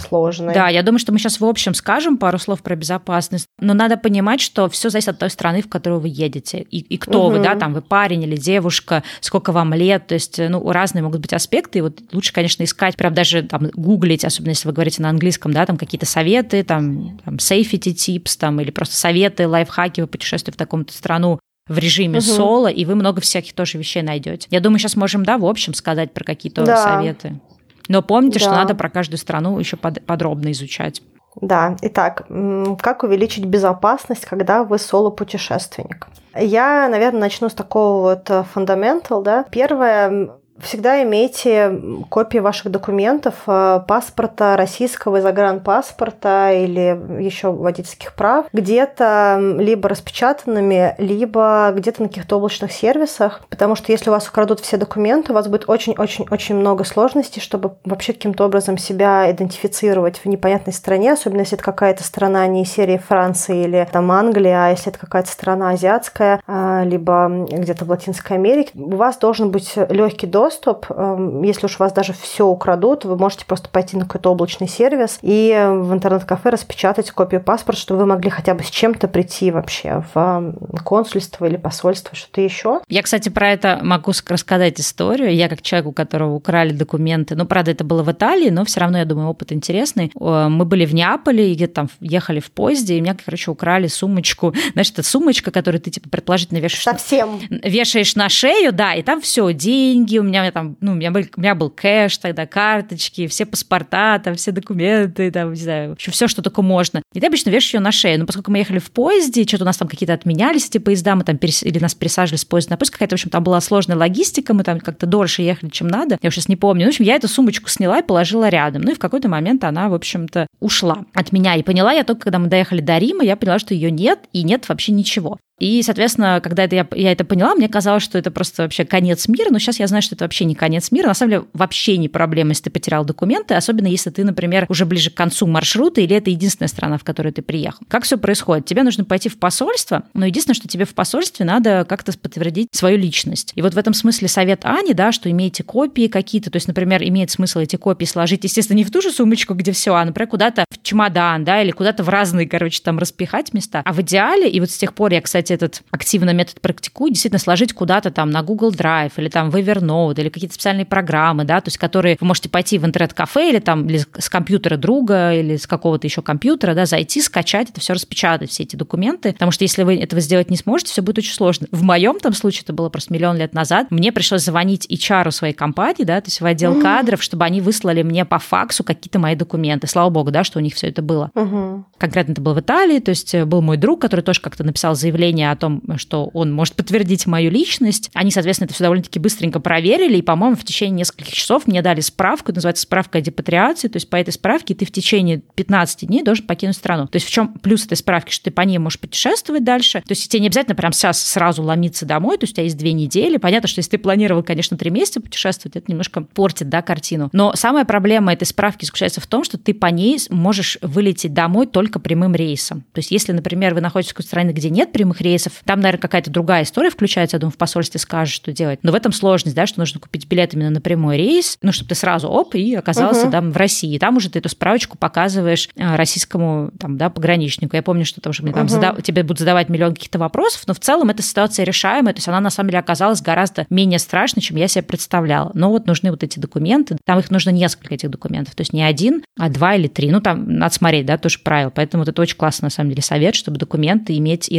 B: сложные.
A: Да, я думаю, что мы сейчас в общем скажем пару слов про безопасность, но надо понимать, что все зависит от той страны, в которую вы едете, и, и кто угу. вы, да, там вы парень или девушка, сколько вам лет, то есть, ну, разные могут быть аспекты, и вот лучше, конечно, искать, прям даже там гуглить, особенно если вы говорите на английском, да, там какие-то советы, там, там safety tips, tips там, или просто советы, лайфхаки, вы путешествуете в таком-то страну в режиме угу. соло, и вы много всяких тоже вещей найдете. Я думаю, сейчас можем, да, в общем сказать про какие-то да. советы. Но помните, да. что надо про каждую страну еще под, подробно изучать.
B: Да, итак, как увеличить безопасность, когда вы соло-путешественник? Я, наверное, начну с такого вот фундаментал, да. Первое, Всегда имейте копии ваших документов, э, паспорта российского, загранпаспорта или еще водительских прав, где-то либо распечатанными, либо где-то на каких-то облачных сервисах, потому что если у вас украдут все документы, у вас будет очень-очень-очень много сложностей, чтобы вообще каким-то образом себя идентифицировать в непонятной стране, особенно если это какая-то страна не серии Франции или там Англия, а если это какая-то страна азиатская, а, либо где-то в Латинской Америке, у вас должен быть легкий доступ доступ. Эм, если уж вас даже все украдут, вы можете просто пойти на какой-то облачный сервис и в интернет-кафе распечатать копию паспорта, чтобы вы могли хотя бы с чем-то прийти вообще в эм, консульство или посольство, что-то еще.
A: Я, кстати, про это могу рассказать историю. Я как человек, у которого украли документы, ну, правда, это было в Италии, но все равно, я думаю, опыт интересный. Мы были в Неаполе, и где-то там ехали в поезде, и меня, короче, украли сумочку. Знаешь, это сумочка, которую ты, типа, предположительно вешаешь...
B: Совсем.
A: Вешаешь на шею, да, и там все, деньги, у меня меня там, ну, у меня был, у меня был кэш тогда, карточки, все паспорта, там, все документы, там, не знаю, вообще все, что только можно. И ты обычно вешаешь ее на шею. Но поскольку мы ехали в поезде, что-то у нас там какие-то отменялись эти поезда, мы там перес... или нас пересаживали с поезда на поезд, какая-то, в общем, там была сложная логистика, мы там как-то дольше ехали, чем надо. Я сейчас не помню. Ну, в общем, я эту сумочку сняла и положила рядом. Ну, и в какой-то момент она, в общем-то, ушла от меня. И поняла я только, когда мы доехали до Рима, я поняла, что ее нет, и нет вообще ничего. И, соответственно, когда это я, я это поняла, мне казалось, что это просто вообще конец мира, но сейчас я знаю, что это вообще не конец мира. На самом деле, вообще не проблема, если ты потерял документы, особенно если ты, например, уже ближе к концу маршрута, или это единственная страна, в которую ты приехал. Как все происходит? Тебе нужно пойти в посольство, но единственное, что тебе в посольстве надо как-то подтвердить свою личность. И вот в этом смысле совет Ани, да, что имеете копии какие-то, то есть, например, имеет смысл эти копии сложить, естественно, не в ту же сумочку, где все, а, например, куда-то в чемодан, да, или куда-то в разные, короче, там распихать места. А в идеале, и вот с тех пор я, кстати, этот активно метод практикую, действительно сложить куда-то там на Google Drive или там в Evernote или какие-то специальные программы, да, то есть которые вы можете пойти в интернет-кафе или там или с компьютера друга или с какого-то еще компьютера, да, зайти, скачать это все распечатать, все эти документы, потому что если вы этого сделать не сможете, все будет очень сложно. В моем там случае, это было просто миллион лет назад, мне пришлось звонить HR своей компании, да, то есть в отдел кадров, чтобы они выслали мне по факсу какие-то мои документы. Слава богу, да, что у них все это было.
B: Угу.
A: Конкретно это было в Италии, то есть был мой друг, который тоже как-то написал заявление о том, что он может подтвердить мою личность. Они, соответственно, это все довольно-таки быстренько проверили, и, по-моему, в течение нескольких часов мне дали справку, называется справка о депатриации, то есть по этой справке ты в течение 15 дней должен покинуть страну. То есть в чем плюс этой справки, что ты по ней можешь путешествовать дальше, то есть тебе не обязательно прям сейчас сразу ломиться домой, то есть у тебя есть две недели. Понятно, что если ты планировал, конечно, три месяца путешествовать, это немножко портит, да, картину. Но самая проблема этой справки заключается в том, что ты по ней можешь вылететь домой только прямым рейсом. То есть если, например, вы находитесь в какой-то стране, где нет прямых рейсов, там, наверное, какая-то другая история включается, я думаю, в посольстве скажешь, что делать. Но в этом сложность, да, что нужно купить билет именно на прямой рейс, ну, чтобы ты сразу оп, и оказался угу. там в России. И там уже ты эту справочку показываешь э, российскому там, да, пограничнику. Я помню, что там уже мне там угу. задав... тебе будут задавать миллион каких-то вопросов, но в целом эта ситуация решаемая, то есть она на самом деле оказалась гораздо менее страшной, чем я себе представляла. Но вот нужны вот эти документы, там их нужно несколько этих документов, то есть не один, а два или три. Ну, там надо смотреть, да, тоже правило. Поэтому вот это очень классно, на самом деле, совет, чтобы документы иметь и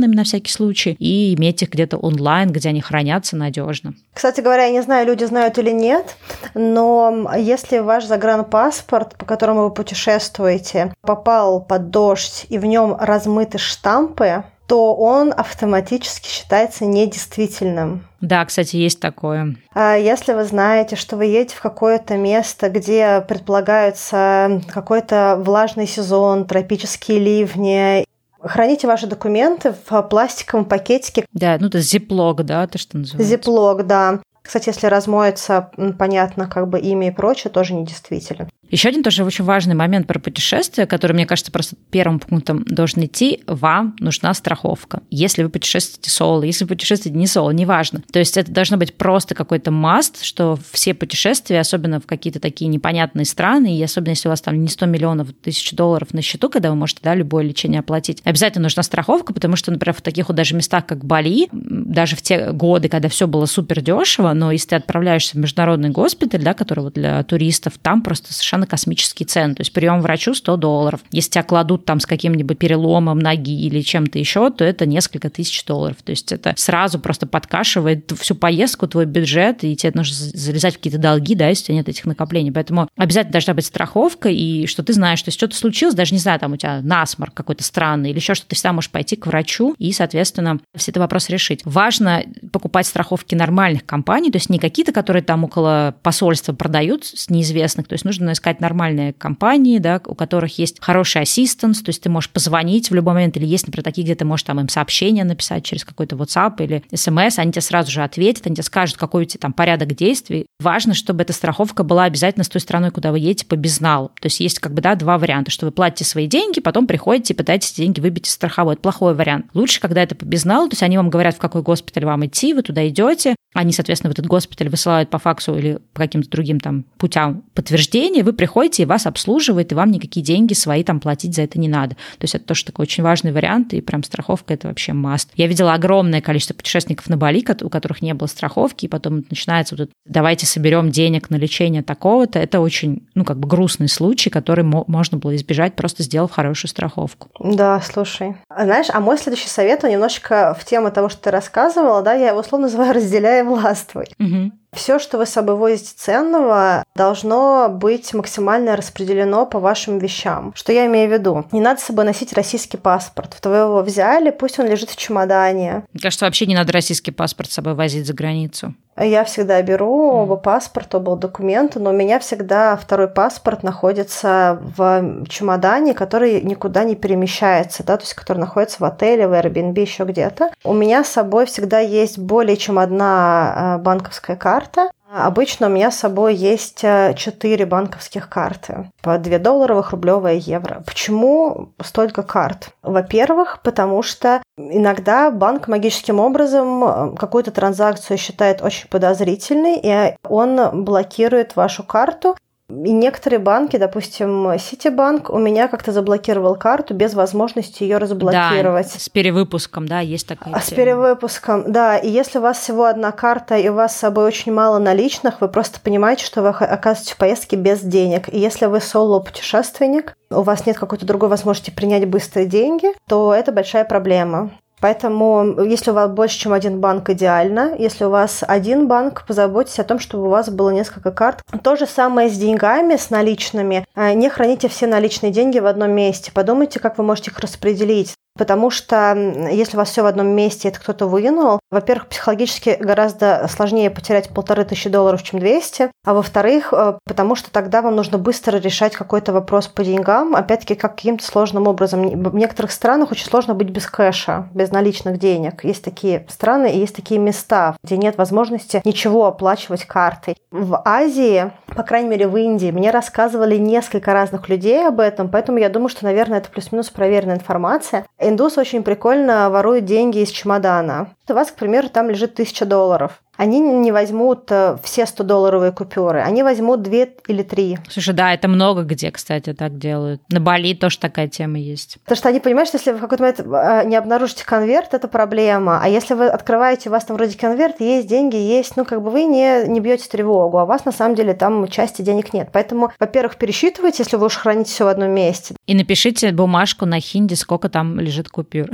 A: распечатанными на всякий случай, и иметь их где-то онлайн, где они хранятся надежно.
B: Кстати говоря, я не знаю, люди знают или нет, но если ваш загранпаспорт, по которому вы путешествуете, попал под дождь и в нем размыты штампы, то он автоматически считается недействительным.
A: Да, кстати, есть такое.
B: А если вы знаете, что вы едете в какое-то место, где предполагается какой-то влажный сезон, тропические ливни, Храните ваши документы в пластиковом пакетике.
A: Да, ну это зиплок, да, то, что называется.
B: Зиплок, да. Кстати, если размоется, понятно, как бы имя и прочее, тоже недействителен.
A: Еще один тоже очень важный момент про путешествие, который, мне кажется, просто первым пунктом должен идти, вам нужна страховка. Если вы путешествуете соло, если вы путешествуете не соло, неважно. То есть это должно быть просто какой-то маст, что все путешествия, особенно в какие-то такие непонятные страны, и особенно если у вас там не 100 миллионов, тысяч долларов на счету, когда вы можете да, любое лечение оплатить, обязательно нужна страховка, потому что, например, в таких вот даже местах, как Бали, даже в те годы, когда все было супер дешево, но если ты отправляешься в международный госпиталь, да, который вот для туристов, там просто совершенно совершенно космические цены. То есть прием врачу 100 долларов. Если тебя кладут там с каким-нибудь переломом ноги или чем-то еще, то это несколько тысяч долларов. То есть это сразу просто подкашивает всю поездку, твой бюджет, и тебе нужно залезать в какие-то долги, да, если у тебя нет этих накоплений. Поэтому обязательно должна быть страховка, и что ты знаешь, что если что-то случилось, даже не знаю, там у тебя насморк какой-то странный или еще что-то, ты всегда можешь пойти к врачу и, соответственно, все это вопрос решить. Важно покупать страховки нормальных компаний, то есть не какие-то, которые там около посольства продают с неизвестных, то есть нужно искать искать нормальные компании, да, у которых есть хороший ассистент, то есть ты можешь позвонить в любой момент, или есть, например, такие, где ты можешь там им сообщение написать через какой-то WhatsApp или SMS, они тебе сразу же ответят, они тебе скажут, какой у тебя там порядок действий. Важно, чтобы эта страховка была обязательно с той страной, куда вы едете, по безналу. То есть есть как бы, да, два варианта, что вы платите свои деньги, потом приходите и пытаетесь эти деньги выбить из страховой. Это плохой вариант. Лучше, когда это по безналу, то есть они вам говорят, в какой госпиталь вам идти, вы туда идете, они, соответственно, в этот госпиталь высылают по факсу или по каким-то другим там путям подтверждения, вы приходите, и вас обслуживает, и вам никакие деньги свои там платить за это не надо. То есть это тоже такой очень важный вариант, и прям страховка – это вообще маст. Я видела огромное количество путешественников на Бали, у которых не было страховки, и потом начинается вот давайте соберем денег на лечение такого-то. Это очень, ну, как бы грустный случай, который можно было избежать, просто сделав хорошую страховку.
B: Да, слушай. А знаешь, а мой следующий совет, он немножечко в тему того, что ты рассказывала, да, я его условно называю «разделяя властвуй».
A: Угу.
B: Все, что вы с собой возите ценного, должно быть максимально распределено по вашим вещам. Что я имею в виду? Не надо с собой носить российский паспорт. В твоего взяли, пусть он лежит в чемодане.
A: Мне кажется, вообще не надо российский паспорт с собой возить за границу.
B: Я всегда беру оба паспорта, оба документа, но у меня всегда второй паспорт находится в чемодане, который никуда не перемещается, да, то есть который находится в отеле, в Airbnb, еще где-то. У меня с собой всегда есть более чем одна э, банковская карта, Обычно у меня с собой есть 4 э, банковских карты по 2 долларовых, рублевая, евро. Почему столько карт? Во-первых, потому что иногда банк магическим образом э, какую-то транзакцию считает очень подозрительной, и он блокирует вашу карту, и некоторые банки, допустим, Ситибанк, у меня как-то заблокировал карту без возможности ее разблокировать.
A: Да, с перевыпуском, да, есть такая
B: а С перевыпуском, да. И если у вас всего одна карта, и у вас с собой очень мало наличных, вы просто понимаете, что вы оказываетесь в поездке без денег. И если вы соло-путешественник, у вас нет какой-то другой возможности принять быстрые деньги, то это большая проблема. Поэтому, если у вас больше, чем один банк, идеально. Если у вас один банк, позаботьтесь о том, чтобы у вас было несколько карт. То же самое с деньгами, с наличными. Э, не храните все наличные деньги в одном месте. Подумайте, как вы можете их распределить. Потому что если у вас все в одном месте, это кто-то вынул, во-первых, психологически гораздо сложнее потерять полторы тысячи долларов, чем 200, а во-вторых, э, потому что тогда вам нужно быстро решать какой-то вопрос по деньгам, опять-таки каким-то сложным образом. В некоторых странах очень сложно быть без кэша, без наличных денег. Есть такие страны и есть такие места, где нет возможности ничего оплачивать картой. В Азии, по крайней мере в Индии, мне рассказывали несколько разных людей об этом, поэтому я думаю, что, наверное, это плюс-минус проверенная информация. Индус очень прикольно ворует деньги из чемодана. У вас, к примеру, там лежит тысяча долларов они не возьмут э, все 100-долларовые купюры, они возьмут две или три.
A: Слушай, да, это много где, кстати, так делают. На Бали тоже такая тема есть.
B: Потому что они понимают, что если вы в какой-то момент э, не обнаружите конверт, это проблема. А если вы открываете, у вас там вроде конверт, есть деньги, есть, ну, как бы вы не, не бьете тревогу, а у вас на самом деле там части денег нет. Поэтому, во-первых, пересчитывайте, если вы уж храните все в одном месте.
A: И напишите бумажку на хинди, сколько там лежит купюр.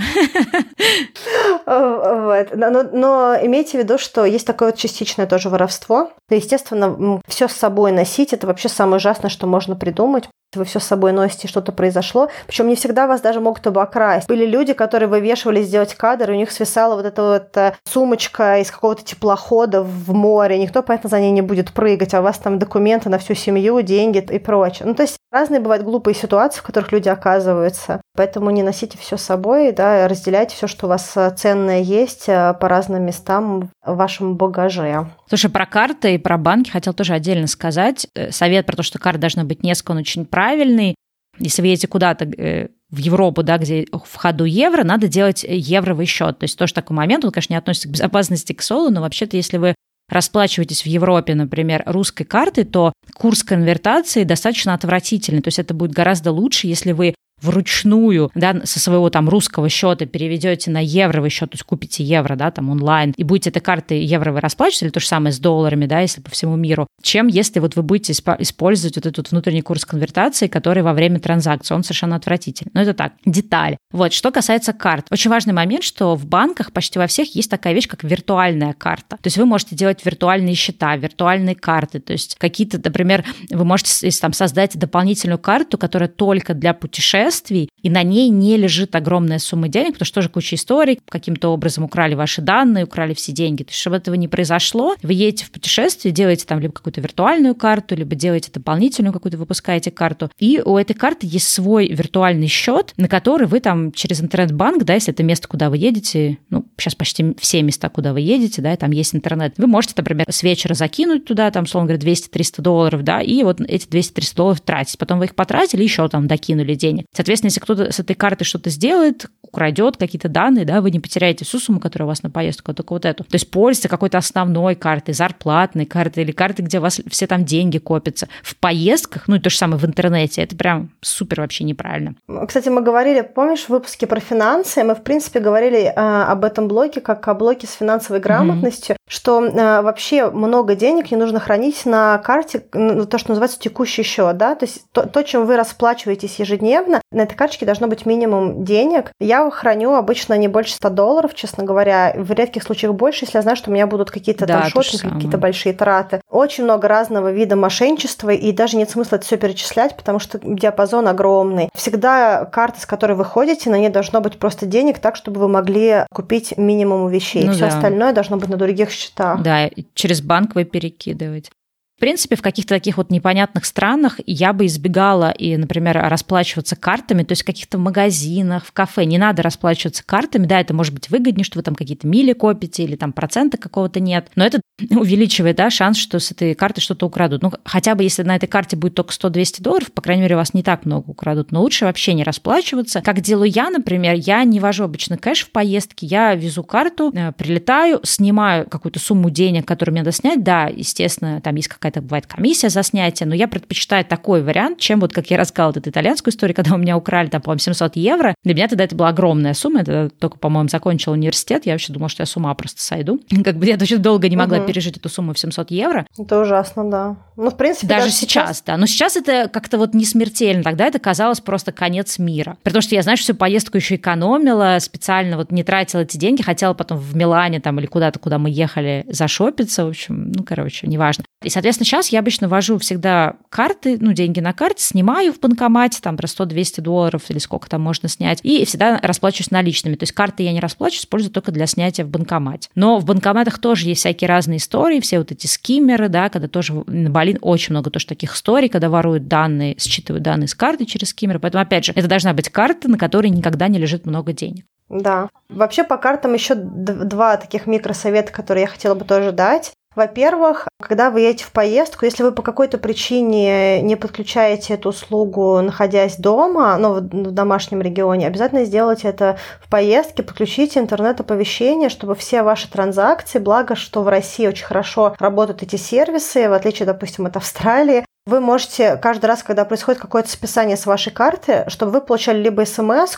B: Вот. Но, но имейте в виду, что есть такое вот частичное тоже воровство. Естественно, все с собой носить это вообще самое ужасное, что можно придумать вы все с собой носите, что-то произошло. Причем не всегда вас даже могут обокрасть. Были люди, которые вывешивали сделать кадр, и у них свисала вот эта вот э, сумочка из какого-то теплохода в море. Никто, понятно, за ней не будет прыгать, а у вас там документы на всю семью, деньги и прочее. Ну, то есть разные бывают глупые ситуации, в которых люди оказываются. Поэтому не носите все с собой, да, разделяйте все, что у вас э, ценное есть э, по разным местам в вашем багаже.
A: Слушай, про карты и про банки хотел тоже отдельно сказать. Совет про то, что карта должна быть несколько, он очень правильный. Если вы едете куда-то э, в Европу, да, где в ходу евро, надо делать евровый счет. То есть тоже такой момент, он, конечно, не относится к безопасности к солу, но вообще-то, если вы расплачиваетесь в Европе, например, русской картой, то курс конвертации достаточно отвратительный. То есть это будет гораздо лучше, если вы вручную, да, со своего там русского счета переведете на евровый счет, то есть купите евро, да, там онлайн, и будете этой картой евро вы расплачиваться, или то же самое с долларами, да, если по всему миру, чем если вот вы будете использовать вот этот внутренний курс конвертации, который во время транзакции, он совершенно отвратительный. Но это так, деталь. Вот, что касается карт. Очень важный момент, что в банках почти во всех есть такая вещь, как виртуальная карта. То есть вы можете делать виртуальные счета, виртуальные карты, то есть какие-то, например, вы можете там создать дополнительную карту, которая только для путешествий, путешествий, и на ней не лежит огромная сумма денег, потому что тоже куча историй, каким-то образом украли ваши данные, украли все деньги. То есть, чтобы этого не произошло, вы едете в путешествие, делаете там либо какую-то виртуальную карту, либо делаете дополнительную какую-то, выпускаете карту, и у этой карты есть свой виртуальный счет, на который вы там через интернет-банк, да, если это место, куда вы едете, ну, сейчас почти все места, куда вы едете, да, там есть интернет, вы можете, например, с вечера закинуть туда, там, условно говоря, 200-300 долларов, да, и вот эти 200-300 долларов тратить. Потом вы их потратили, еще там докинули денег. Соответственно, если кто-то с этой карты что-то сделает, украдет какие-то данные, да, вы не потеряете всю сумму, которая у вас на поездку, а только вот эту. То есть пользуйтесь какой-то основной картой, зарплатной картой или картой, где у вас все там деньги копятся. В поездках, ну и то же самое в интернете, это прям супер вообще неправильно.
B: Кстати, мы говорили, помнишь, в выпуске про финансы, мы, в принципе, говорили э, об этом блоке как о блоке с финансовой грамотностью. Что э, вообще много денег не нужно хранить на карте, ну, то, что называется текущий счет, да, то есть то, то, чем вы расплачиваетесь ежедневно, на этой карточке должно быть минимум денег. Я храню обычно не больше 100 долларов, честно говоря. В редких случаях больше, если я знаю, что у меня будут какие-то да, там шотинги, какие-то большие траты. Очень много разного вида мошенничества, и даже нет смысла это все перечислять, потому что диапазон огромный. Всегда карта, с которой вы ходите, на ней должно быть просто денег так, чтобы вы могли купить минимум вещей. Ну, все да. остальное должно быть на других счетах.
A: Да, через банк вы перекидываете. В принципе, в каких-то таких вот непонятных странах я бы избегала и, например, расплачиваться картами, то есть в каких-то магазинах, в кафе. Не надо расплачиваться картами. Да, это может быть выгоднее, что вы там какие-то мили копите или там процента какого-то нет. Но это увеличивает да, шанс, что с этой карты что-то украдут. Ну, хотя бы если на этой карте будет только 100-200 долларов, по крайней мере, вас не так много украдут. Но лучше вообще не расплачиваться. Как делаю я, например, я не вожу обычно кэш в поездке, я везу карту, э, прилетаю, снимаю какую-то сумму денег, которую мне надо снять. Да, естественно, там есть какая какая-то бывает комиссия за снятие, но я предпочитаю такой вариант, чем вот, как я рассказывала, вот эту итальянскую историю, когда у меня украли там, по-моему, 700 евро. Для меня тогда это была огромная сумма, это только, по-моему, закончил университет, я вообще думала, что я с ума просто сойду. Как бы я очень долго не могла угу. пережить эту сумму в 700 евро.
B: Это ужасно, да. Ну, в принципе,
A: даже, даже сейчас, сейчас, да. Но сейчас это как-то вот не смертельно. Тогда это казалось просто конец мира. Потому что я, знаешь, всю поездку еще экономила, специально вот не тратила эти деньги, хотела потом в Милане там или куда-то, куда мы ехали, зашопиться, в общем, ну, короче, неважно. И, соответственно, сейчас я обычно вожу всегда карты, ну, деньги на карте, снимаю в банкомате, там, про 100-200 долларов или сколько там можно снять, и всегда расплачиваюсь наличными. То есть карты я не расплачиваюсь, использую только для снятия в банкомате. Но в банкоматах тоже есть всякие разные истории, все вот эти скиммеры, да, когда тоже на Бали очень много тоже таких историй, когда воруют данные, считывают данные с карты через скиммеры. Поэтому, опять же, это должна быть карта, на которой никогда не лежит много денег.
B: Да. Вообще по картам еще два таких микросовета, которые я хотела бы тоже дать. Во-первых, когда вы едете в поездку, если вы по какой-то причине не подключаете эту услугу, находясь дома, ну, в домашнем регионе, обязательно сделайте это в поездке, подключите интернет-оповещение, чтобы все ваши транзакции, благо, что в России очень хорошо работают эти сервисы, в отличие, допустим, от Австралии, вы можете каждый раз, когда происходит какое-то списание с вашей карты, чтобы вы получали либо смс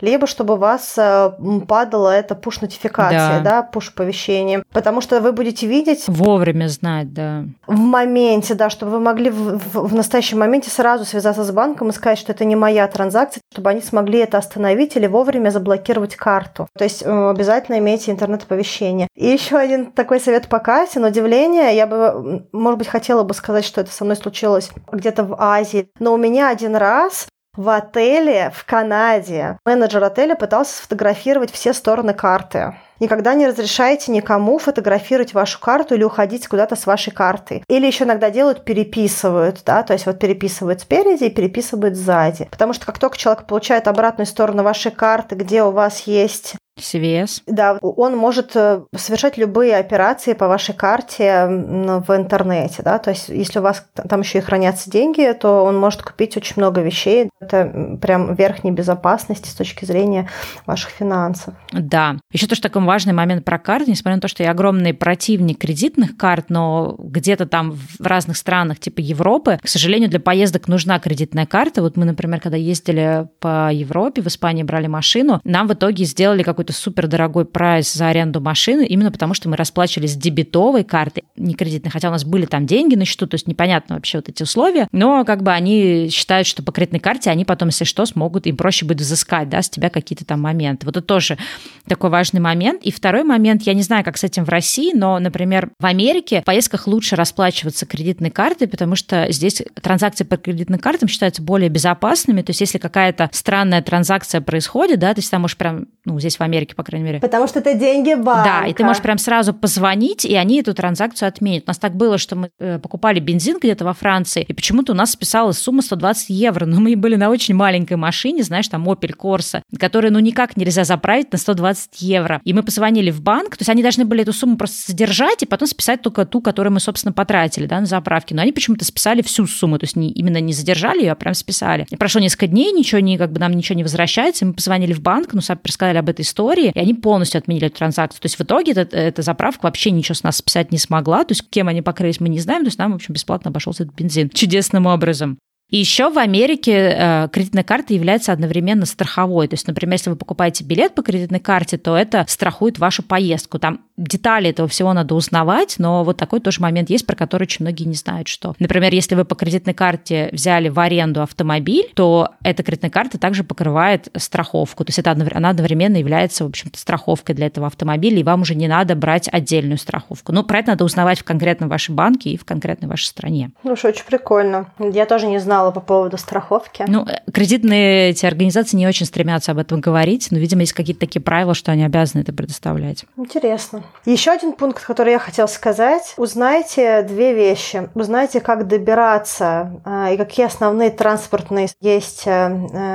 B: либо чтобы у вас э, падала эта пуш-нотификация, да, да пуш-оповещение. Потому что вы будете видеть...
A: Вовремя знать, да.
B: В моменте, да, чтобы вы могли в, в, в настоящем моменте сразу связаться с банком и сказать, что это не моя транзакция, чтобы они смогли это остановить или вовремя заблокировать карту. То есть э, обязательно имейте интернет-оповещение. И еще один такой совет по кассе. На удивление, я бы, может быть, хотела бы сказать, что это со мной случилось где-то в Азии. Но у меня один раз в отеле в Канаде. Менеджер отеля пытался сфотографировать все стороны карты. Никогда не разрешайте никому фотографировать вашу карту или уходить куда-то с вашей картой. Или еще иногда делают, переписывают, да, то есть вот переписывают спереди и переписывают сзади. Потому что как только человек получает обратную сторону вашей карты, где у вас есть
A: CVS.
B: Да, он может э, совершать любые операции по вашей карте в интернете, да, то есть если у вас там еще и хранятся деньги, то он может купить очень много вещей. Это прям верхней безопасности с точки зрения ваших финансов.
A: Да. Еще тоже такой важный момент про карты, несмотря на то, что я огромный противник кредитных карт, но где-то там в разных странах типа Европы, к сожалению, для поездок нужна кредитная карта. Вот мы, например, когда ездили по Европе, в Испании брали машину, нам в итоге сделали какой какой-то супер дорогой прайс за аренду машины, именно потому что мы расплачивались дебетовой картой, не кредитной, хотя у нас были там деньги на счету, то есть непонятно вообще вот эти условия, но как бы они считают, что по кредитной карте они потом, если что, смогут, им проще будет взыскать, да, с тебя какие-то там моменты. Вот это тоже такой важный момент. И второй момент, я не знаю, как с этим в России, но, например, в Америке в поездках лучше расплачиваться кредитной картой, потому что здесь транзакции по кредитным картам считаются более безопасными, то есть если какая-то странная транзакция происходит, да, то есть там можешь прям, ну, здесь в Америке Америке, по крайней мере.
B: Потому что это деньги банка.
A: Да, и ты можешь прям сразу позвонить, и они эту транзакцию отменят. У нас так было, что мы э, покупали бензин где-то во Франции, и почему-то у нас списалась сумма 120 евро, но мы были на очень маленькой машине, знаешь, там Opel Corsa, которую ну никак нельзя заправить на 120 евро. И мы позвонили в банк, то есть они должны были эту сумму просто задержать и потом списать только ту, которую мы, собственно, потратили, да, на заправке. Но они почему-то списали всю сумму, то есть не, именно не задержали ее, а прям списали. И прошло несколько дней, ничего не, как бы нам ничего не возвращается, мы позвонили в банк, ну, сами рассказали об этой истории, и они полностью отменили эту транзакцию. То есть в итоге эта, эта заправка вообще ничего с нас списать не смогла. То есть кем они покрылись, мы не знаем. То есть нам, в общем, бесплатно обошелся этот бензин. Чудесным образом. И еще в Америке э, кредитная карта является одновременно страховой. То есть, например, если вы покупаете билет по кредитной карте, то это страхует вашу поездку. Там детали этого всего надо узнавать, но вот такой тоже момент есть, про который очень многие не знают, что. Например, если вы по кредитной карте взяли в аренду автомобиль, то эта кредитная карта также покрывает страховку. То есть это она одновременно является, в общем-то, страховкой для этого автомобиля, и вам уже не надо брать отдельную страховку. Но про это надо узнавать в конкретном вашей банке и в конкретной вашей стране.
B: Ну что, очень прикольно. Я тоже не знала знала по поводу страховки.
A: Ну, э, кредитные эти организации не очень стремятся об этом говорить, но, видимо, есть какие-то такие правила, что они обязаны это предоставлять.
B: Интересно. Еще один пункт, который я хотела сказать. Узнайте две вещи. Узнайте, как добираться э, и какие основные транспортные есть э,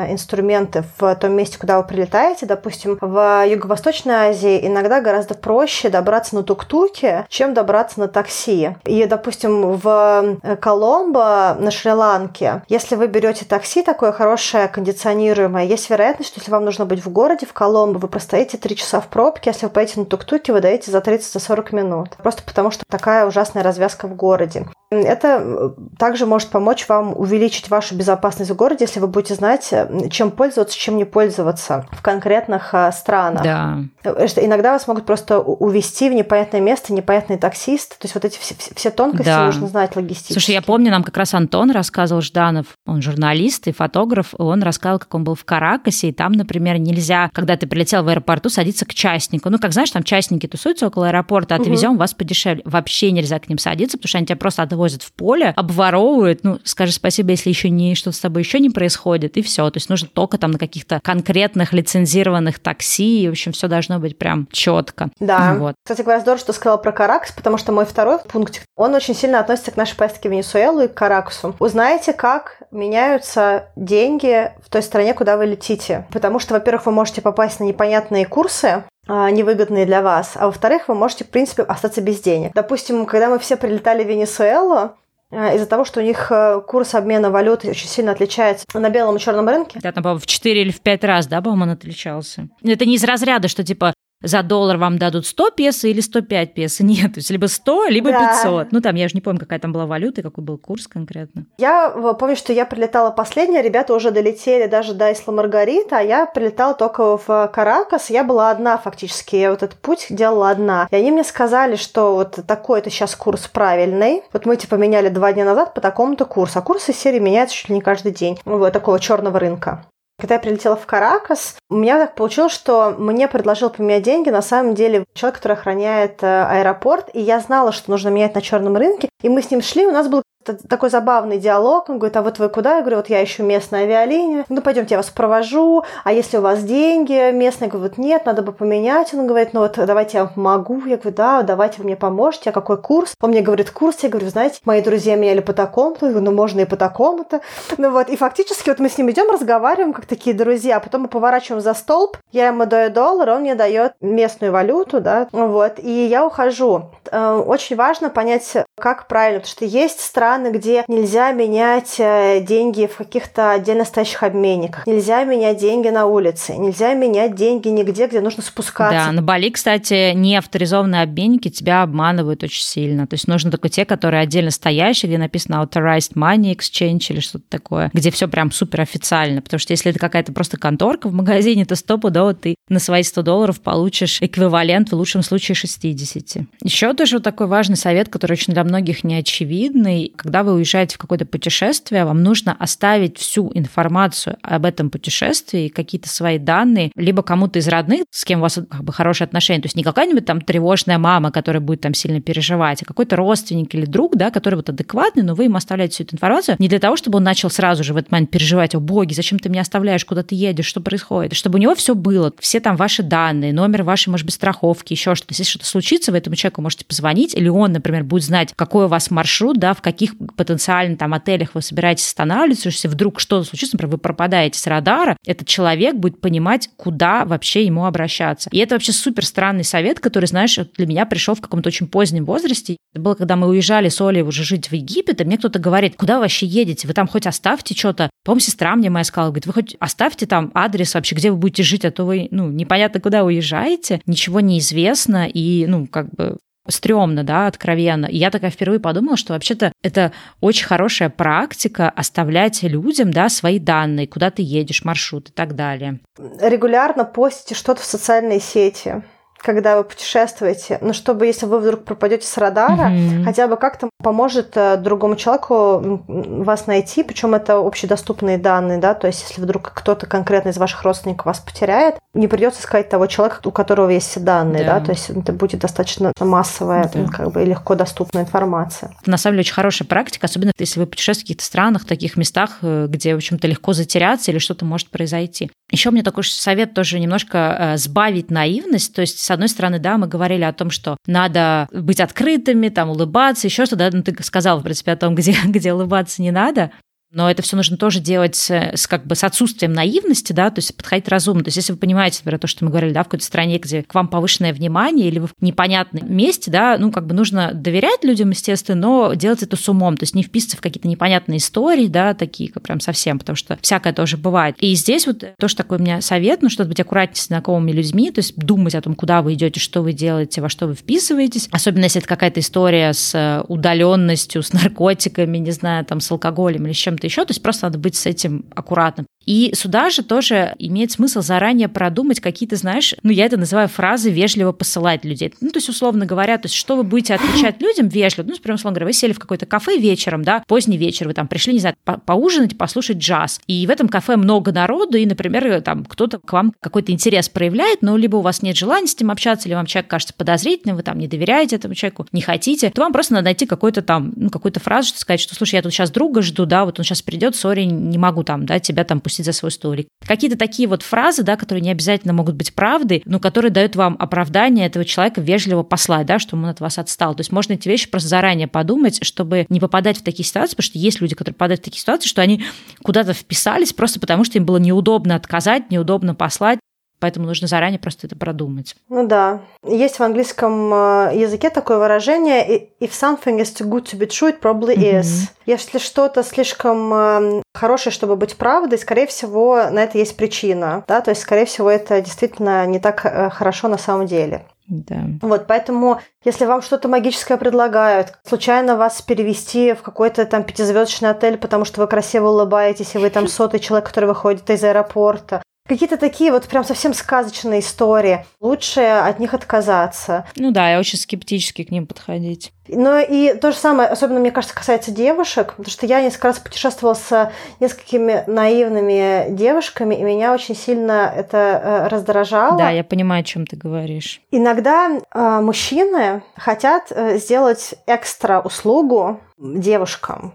B: инструменты в том месте, куда вы прилетаете. Допустим, в Юго-Восточной Азии иногда гораздо проще добраться на тук-туке, чем добраться на такси. И, допустим, в Коломбо на Шри-Ланке, если вы берете такси такое хорошее, кондиционируемое, есть вероятность, что если вам нужно быть в городе, в Коломбо, вы простоите 3 часа в пробке, если вы поедете на тук-туке, вы даете за 30-40 минут. Просто потому, что такая ужасная развязка в городе. Это э, также может помочь вам увеличить вашу безопасность в городе, если вы будете знать, э, чем пользоваться, чем не пользоваться в конкретных э, странах.
A: Да.
B: Что иногда вас могут просто увезти в непонятное место, непонятный таксист. То есть вот эти все, все тонкости да. нужно знать логистически.
A: Слушай, я помню, нам как раз Антон рассказывал, Жданов, он журналист и фотограф, он рассказывал, как он был в Каракасе, и там, например, нельзя, когда ты прилетел в аэропорту, садиться к частнику. Ну, как знаешь, там частники тусуются около аэропорта, отвезем угу. вас подешевле. Вообще нельзя к ним садиться, потому что они тебя просто отвозят в поле, обворовывают, ну, скажи спасибо, если еще не что-то с тобой еще не происходит, и все. То есть нужно только там на каких-то конкретных лицензированных такси, и, в общем, все должно быть прям четко.
B: Да. Вот. Кстати говоря, здорово, что сказала про Каракс, потому что мой второй пункт, он очень сильно относится к нашей поездке в Венесуэлу и к Караксу. Узнаете, как меняются деньги в той стране, куда вы летите. Потому что, во-первых, вы можете попасть на непонятные курсы, невыгодные для вас, а во-вторых, вы можете, в принципе, остаться без денег. Допустим, когда мы все прилетали в Венесуэлу, а, из-за того, что у них э, курс обмена валюты очень сильно отличается на белом и черном рынке.
A: Да, там, по-моему, в 4 или в 5 раз, да, по-моему, он отличался. Это не из разряда, что, типа, за доллар вам дадут 100 песо или 105 песо. Нет, то есть либо 100, либо да. 500. Ну, там, я же не помню, какая там была валюта, какой был курс конкретно.
B: Я помню, что я прилетала последняя, ребята уже долетели даже до Исла Маргарита, а я прилетала только в Каракас. Я была одна фактически, я вот этот путь делала одна. И они мне сказали, что вот такой-то сейчас курс правильный. Вот мы типа меняли два дня назад по такому-то курсу. А курсы серии меняются чуть ли не каждый день. Вот такого черного рынка. Когда я прилетела в Каракас, у меня так получилось, что мне предложил поменять деньги. На самом деле человек, который охраняет э, аэропорт, и я знала, что нужно менять на черном рынке, и мы с ним шли, у нас был такой забавный диалог. Он говорит, а вот вы куда? Я говорю, вот я ищу местную авиалинию. Ну, пойдемте, я вас провожу. А если у вас деньги говорю, вот нет, надо бы поменять. Он говорит, ну вот давайте я вам. Я говорю, да, давайте вы мне поможете. А какой курс? Он мне говорит, курс. Я говорю, знаете, мои друзья меняли по такому-то. Я говорю, ну можно и по такому-то. Ну вот, и фактически вот мы с ним идем, разговариваем, как такие друзья. Потом мы поворачиваем за столб. Я ему даю доллар, он мне дает местную валюту, да. Вот, и я ухожу. Э, очень важно понять, как правильно, потому что есть страны, страны, где нельзя менять э, деньги в каких-то отдельно стоящих обменниках, нельзя менять деньги на улице, нельзя менять деньги нигде, где нужно спускаться.
A: Да, на Бали, кстати, не авторизованные обменники тебя обманывают очень сильно. То есть нужно только те, которые отдельно стоящие, где написано Authorized Money Exchange или что-то такое, где все прям супер официально. Потому что если это какая-то просто конторка в магазине, то стопудово ты на свои 100 долларов получишь эквивалент в лучшем случае 60. Еще тоже вот такой важный совет, который очень для многих неочевидный когда вы уезжаете в какое-то путешествие, вам нужно оставить всю информацию об этом путешествии, какие-то свои данные, либо кому-то из родных, с кем у вас как бы хорошие отношения. То есть не какая-нибудь там тревожная мама, которая будет там сильно переживать, а какой-то родственник или друг, да, который вот адекватный, но вы ему оставляете всю эту информацию не для того, чтобы он начал сразу же в этот момент переживать, о боги, зачем ты меня оставляешь, куда ты едешь, что происходит, чтобы у него все было, все там ваши данные, номер вашей, может быть, страховки, еще что-то. Если что-то случится, вы этому человеку можете позвонить, или он, например, будет знать, какой у вас маршрут, да, в каких каких потенциально там отелях вы собираетесь останавливаться, если вдруг что-то случится, например, вы пропадаете с радара, этот человек будет понимать, куда вообще ему обращаться. И это вообще супер странный совет, который, знаешь, для меня пришел в каком-то очень позднем возрасте. Это было, когда мы уезжали с Олей уже жить в Египет, и мне кто-то говорит, куда вы вообще едете? Вы там хоть оставьте что-то. По-моему, сестра мне моя сказала, говорит, вы хоть оставьте там адрес вообще, где вы будете жить, а то вы, ну, непонятно, куда уезжаете, ничего не известно, и, ну, как бы стрёмно, да, откровенно. И я такая впервые подумала, что вообще-то это очень хорошая практика оставлять людям, да, свои данные, куда ты едешь, маршрут и так далее.
B: Регулярно постите что-то в социальные сети когда вы путешествуете, ну, чтобы, если вы вдруг пропадете с радара, mm-hmm. хотя бы как-то поможет э, другому человеку вас найти, причем это общедоступные данные, да, то есть если вдруг кто-то конкретно из ваших родственников вас потеряет, не придется искать того человека, у которого есть все данные, да, да то есть это будет достаточно массовая, да. как бы, и легко доступная информация.
A: На самом деле очень хорошая практика, особенно если вы путешествуете в каких-то странах, в таких местах, э, где, в общем-то, легко затеряться или что-то может произойти. Еще мне такой совет тоже немножко э, сбавить наивность. То есть, с одной стороны, да, мы говорили о том, что надо быть открытыми, там, улыбаться, еще что-то. Да? Ну, ты сказал, в принципе, о том, где, где улыбаться не надо. Но это все нужно тоже делать с, с, как бы с отсутствием наивности, да, то есть подходить разумно. То есть если вы понимаете, например, то, что мы говорили, да, в какой-то стране, где к вам повышенное внимание или вы в непонятном месте, да, ну, как бы нужно доверять людям, естественно, но делать это с умом, то есть не вписываться в какие-то непонятные истории, да, такие как прям совсем, потому что всякое тоже бывает. И здесь вот тоже такой у меня совет, ну, чтобы быть аккуратнее с знакомыми людьми, то есть думать о том, куда вы идете, что вы делаете, во что вы вписываетесь, особенно если это какая-то история с удаленностью, с наркотиками, не знаю, там, с алкоголем или с чем-то еще, то есть просто надо быть с этим аккуратным. И сюда же тоже имеет смысл заранее продумать какие-то, знаешь, ну, я это называю фразы вежливо посылать людей. Ну, то есть, условно говоря, то есть, что вы будете отвечать людям вежливо, ну, прям, условно говоря, вы сели в какое-то кафе вечером, да, поздний вечер, вы там пришли, не знаю, по поужинать, послушать джаз, и в этом кафе много народу, и, например, там кто-то к вам какой-то интерес проявляет, но либо у вас нет желания с ним общаться, или вам человек кажется подозрительным, вы там не доверяете этому человеку, не хотите, то вам просто надо найти какой-то там, ну, какую-то фразу, что сказать, что, слушай, я тут сейчас друга жду, да, вот он сейчас придет, сори, не могу там, да, тебя там пустить за свой столик. Какие-то такие вот фразы, да, которые не обязательно могут быть правдой, но которые дают вам оправдание этого человека вежливо послать, да, что он от вас отстал. То есть можно эти вещи просто заранее подумать, чтобы не попадать в такие ситуации, потому что есть люди, которые попадают в такие ситуации, что они куда-то вписались просто потому, что им было неудобно отказать, неудобно послать, Поэтому нужно заранее просто это продумать.
B: Ну да. Есть в английском э, языке такое выражение «if something is too good to be true, it probably is». Mm-hmm. Если что-то слишком э, хорошее, чтобы быть правдой, скорее всего, на это есть причина. Да? То есть, скорее всего, это действительно не так э, хорошо на самом деле.
A: Да.
B: Вот, поэтому, если вам что-то магическое предлагают, случайно вас перевести в какой-то там пятизвездочный отель, потому что вы красиво улыбаетесь, и вы там сотый человек, который выходит из аэропорта, Какие-то такие вот прям совсем сказочные истории. Лучше от них отказаться.
A: Ну да, я очень скептически к ним подходить.
B: Но и то же самое, особенно, мне кажется, касается девушек, потому что я несколько раз путешествовала с несколькими наивными девушками, и меня очень сильно это э, раздражало.
A: Да, я понимаю, о чем ты говоришь.
B: Иногда э, мужчины хотят э, сделать экстра услугу девушкам.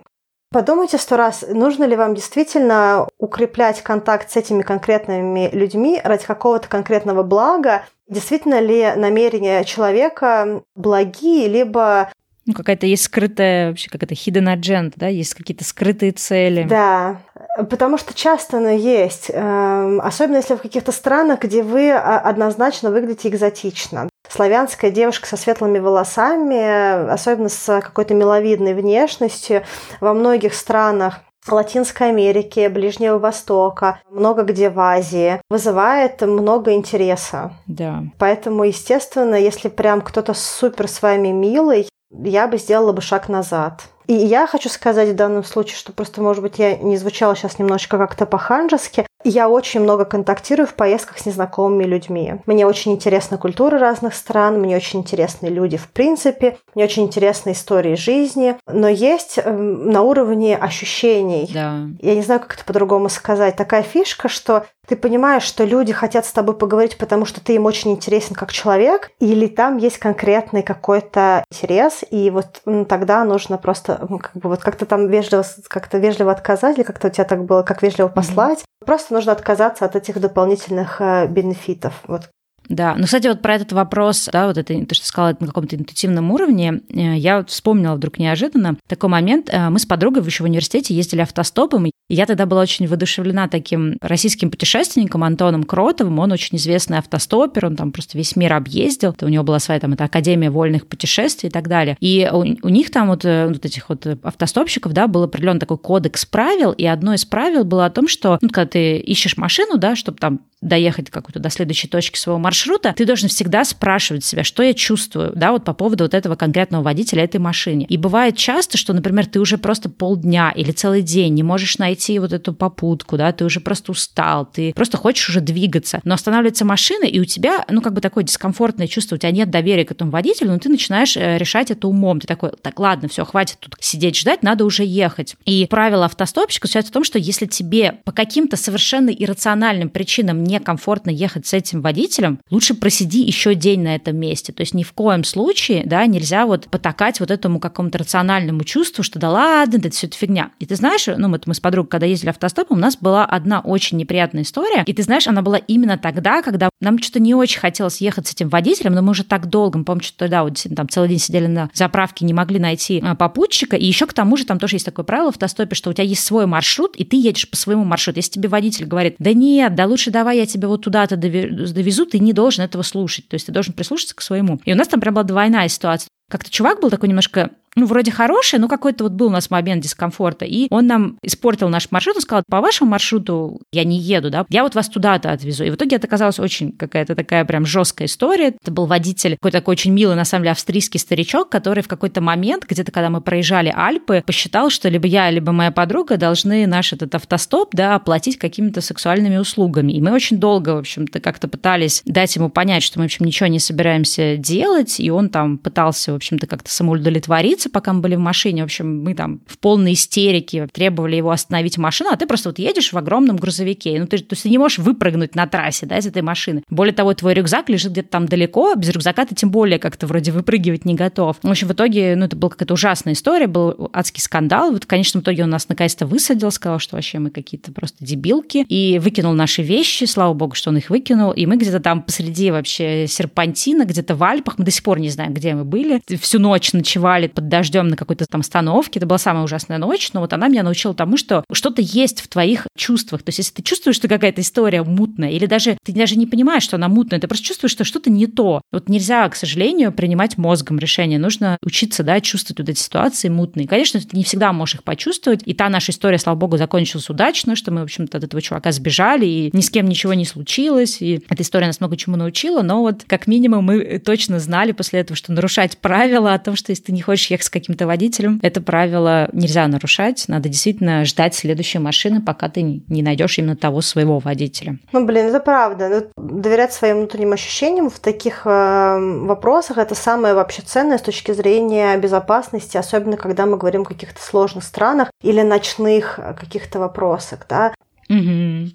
B: Подумайте сто раз, нужно ли вам действительно укреплять контакт с этими конкретными людьми ради какого-то конкретного блага, действительно ли намерения человека благие, либо
A: ну, какая-то есть скрытая, вообще какая-то hidden agenda, да, есть какие-то скрытые цели.
B: Да, потому что часто оно есть, эм, особенно если в каких-то странах, где вы а, однозначно выглядите экзотично славянская девушка со светлыми волосами, особенно с какой-то миловидной внешностью, во многих странах Латинской Америки, Ближнего Востока, много где в Азии, вызывает много интереса.
A: Да.
B: Поэтому, естественно, если прям кто-то супер с вами милый, я бы сделала бы шаг назад. И я хочу сказать в данном случае, что просто, может быть, я не звучала сейчас немножечко как-то по-ханжески, я очень много контактирую в поездках с незнакомыми людьми. Мне очень интересна культура разных стран, мне очень интересны люди в принципе, мне очень интересны истории жизни, но есть эм, на уровне ощущений.
A: Да.
B: Я не знаю, как это по-другому сказать. Такая фишка, что ты понимаешь, что люди хотят с тобой поговорить, потому что ты им очень интересен как человек, или там есть конкретный какой-то интерес, и вот тогда нужно просто как бы вот как-то там вежливо, как-то вежливо отказать, или как-то у тебя так было, как вежливо послать. Mm-hmm. Просто нужно отказаться от этих дополнительных э, бенефитов. Вот
A: да, ну, кстати, вот про этот вопрос, да, вот это, то, что сказала на каком-то интуитивном уровне, э, я вот вспомнила вдруг неожиданно такой момент. Э, мы с подругой еще в университете ездили автостопом, и я тогда была очень воодушевлена таким российским путешественником Антоном Кротовым. Он очень известный автостопер, он там просто весь мир объездил. У него была своя там эта Академия вольных путешествий и так далее. И у, у них там вот, э, вот этих вот автостопщиков, да, был определенный такой кодекс правил, и одно из правил было о том, что, ну, когда ты ищешь машину, да, чтобы там доехать какую-то до следующей точки своего маршрута, ты должен всегда спрашивать себя, что я чувствую, да, вот по поводу вот этого конкретного водителя этой машине. И бывает часто, что, например, ты уже просто полдня или целый день не можешь найти вот эту попутку, да, ты уже просто устал, ты просто хочешь уже двигаться, но останавливается машина, и у тебя, ну, как бы такое дискомфортное чувство, у тебя нет доверия к этому водителю, но ты начинаешь э, решать это умом. Ты такой, так, ладно, все, хватит тут сидеть ждать, надо уже ехать. И правило автостопщика заключается в том, что если тебе по каким-то совершенно иррациональным причинам некомфортно ехать с этим водителем, лучше просиди еще день на этом месте. То есть ни в коем случае да, нельзя вот потакать вот этому какому-то рациональному чувству, что да ладно, это все это фигня. И ты знаешь, ну мы, мы с подругой когда ездили автостопом, у нас была одна очень неприятная история. И ты знаешь, она была именно тогда, когда нам что-то не очень хотелось ехать с этим водителем, но мы уже так долго, помню, что тогда вот там целый день сидели на заправке, не могли найти а, попутчика. И еще к тому же там тоже есть такое правило в автостопе, что у тебя есть свой маршрут, и ты едешь по своему маршруту. Если тебе водитель говорит, да нет, да лучше давай я тебя вот туда-то довезу, ты не должен этого слушать. То есть ты должен прислушаться к своему. И у нас там прям была двойная ситуация. Как-то чувак был такой немножко ну, вроде хороший, но какой-то вот был у нас момент дискомфорта. И он нам испортил наш маршрут, он сказал, по вашему маршруту я не еду, да, я вот вас туда-то отвезу. И в итоге это оказалась очень какая-то такая прям жесткая история. Это был водитель, какой-то такой очень милый, на самом деле, австрийский старичок, который в какой-то момент, где-то когда мы проезжали Альпы, посчитал, что либо я, либо моя подруга должны наш этот автостоп, да, оплатить какими-то сексуальными услугами. И мы очень долго, в общем-то, как-то пытались дать ему понять, что мы, в общем, ничего не собираемся делать, и он там пытался, в общем-то, как-то самоудовлетвориться, пока мы были в машине. В общем, мы там в полной истерике требовали его остановить машину, а ты просто вот едешь в огромном грузовике. Ну, ты, то есть ты не можешь выпрыгнуть на трассе, да, из этой машины. Более того, твой рюкзак лежит где-то там далеко, без рюкзака ты тем более как-то вроде выпрыгивать не готов. В общем, в итоге, ну, это была какая-то ужасная история, был адский скандал. Вот в конечном итоге он нас наконец-то высадил, сказал, что вообще мы какие-то просто дебилки, и выкинул наши вещи, слава богу, что он их выкинул, и мы где-то там посреди вообще серпантина, где-то в Альпах, мы до сих пор не знаем, где мы были, всю ночь ночевали под дождем на какой-то там остановке. Это была самая ужасная ночь, но вот она меня научила тому, что что-то есть в твоих чувствах. То есть если ты чувствуешь, что какая-то история мутная, или даже ты даже не понимаешь, что она мутная, ты просто чувствуешь, что что-то не то. Вот нельзя, к сожалению, принимать мозгом решения. Нужно учиться, да, чувствовать вот эти ситуации мутные. Конечно, ты не всегда можешь их почувствовать. И та наша история, слава богу, закончилась удачно, что мы, в общем-то, от этого чувака сбежали, и ни с кем ничего не случилось. И эта история нас много чему научила, но вот как минимум мы точно знали после этого, что нарушать правила о том, что если ты не хочешь ехать с каким-то водителем, водителем. Это правило нельзя нарушать. Надо действительно ждать следующей машины, пока ты не найдешь именно того своего водителя.
B: Ну, блин, это правда. Ну, доверять своим внутренним ощущениям в таких э, вопросах это самое вообще ценное с точки зрения безопасности, особенно когда мы говорим о каких-то сложных странах или ночных каких-то вопросах, да.
A: Угу.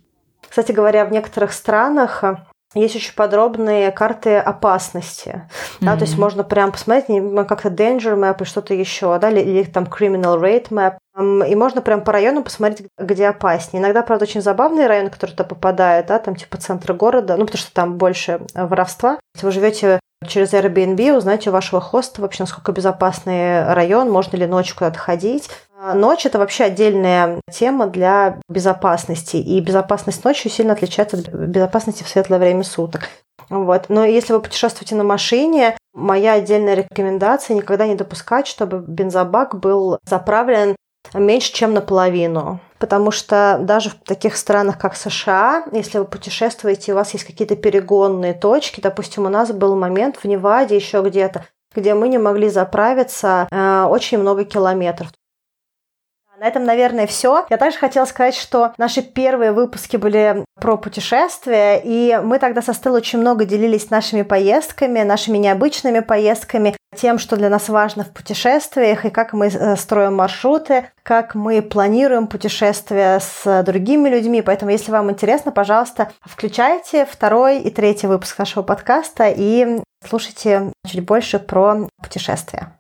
B: Кстати говоря, в некоторых странах есть очень подробные карты опасности. Mm-hmm. Да, то есть можно прям посмотреть как-то danger map и что-то еще, да, или, или там criminal rate map. И можно прям по району посмотреть, где опаснее. Иногда, правда, очень забавные районы, которые туда попадают, да, там типа центр города, ну, потому что там больше воровства. Если вы живете через Airbnb, узнаете у вашего хоста вообще, насколько безопасный район, можно ли ночью куда-то ходить. А ночь – это вообще отдельная тема для безопасности, и безопасность ночью сильно отличается от безопасности в светлое время суток. Вот. Но если вы путешествуете на машине, моя отдельная рекомендация – никогда не допускать, чтобы бензобак был заправлен меньше, чем наполовину. Потому что даже в таких странах, как США, если вы путешествуете, у вас есть какие-то перегонные точки, допустим, у нас был момент в Неваде еще где-то, где мы не могли заправиться э, очень много километров. На этом, наверное, все. Я также хотела сказать, что наши первые выпуски были про путешествия, и мы тогда со Стеллой очень много делились нашими поездками, нашими необычными поездками, тем, что для нас важно в путешествиях, и как мы э, строим маршруты, как мы планируем путешествия с другими людьми. Поэтому, если вам интересно, пожалуйста, включайте второй и третий выпуск нашего подкаста и слушайте чуть больше про путешествия.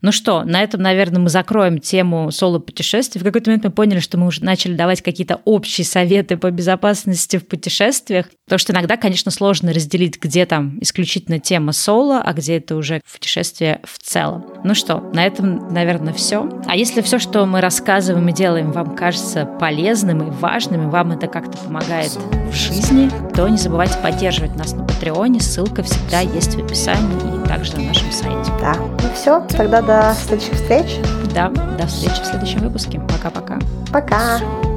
A: Ну что, на этом, наверное, мы закроем тему соло-путешествий. В какой-то момент мы поняли, что мы уже начали давать какие-то общие советы по безопасности в путешествиях. Потому что иногда, конечно, сложно разделить, где там исключительно тема соло, а где это уже путешествие в целом. Ну что, на этом, наверное, все. А если все, что мы рассказываем и делаем, вам кажется полезным и важным, и вам это как-то помогает в жизни, то не забывайте поддерживать нас на Патреоне. Ссылка всегда есть в описании и также на нашем сайте.
B: Да, все, тогда до следующих встреч.
A: Да, до встречи в следующем выпуске. Пока-пока.
B: Пока. -пока. Пока.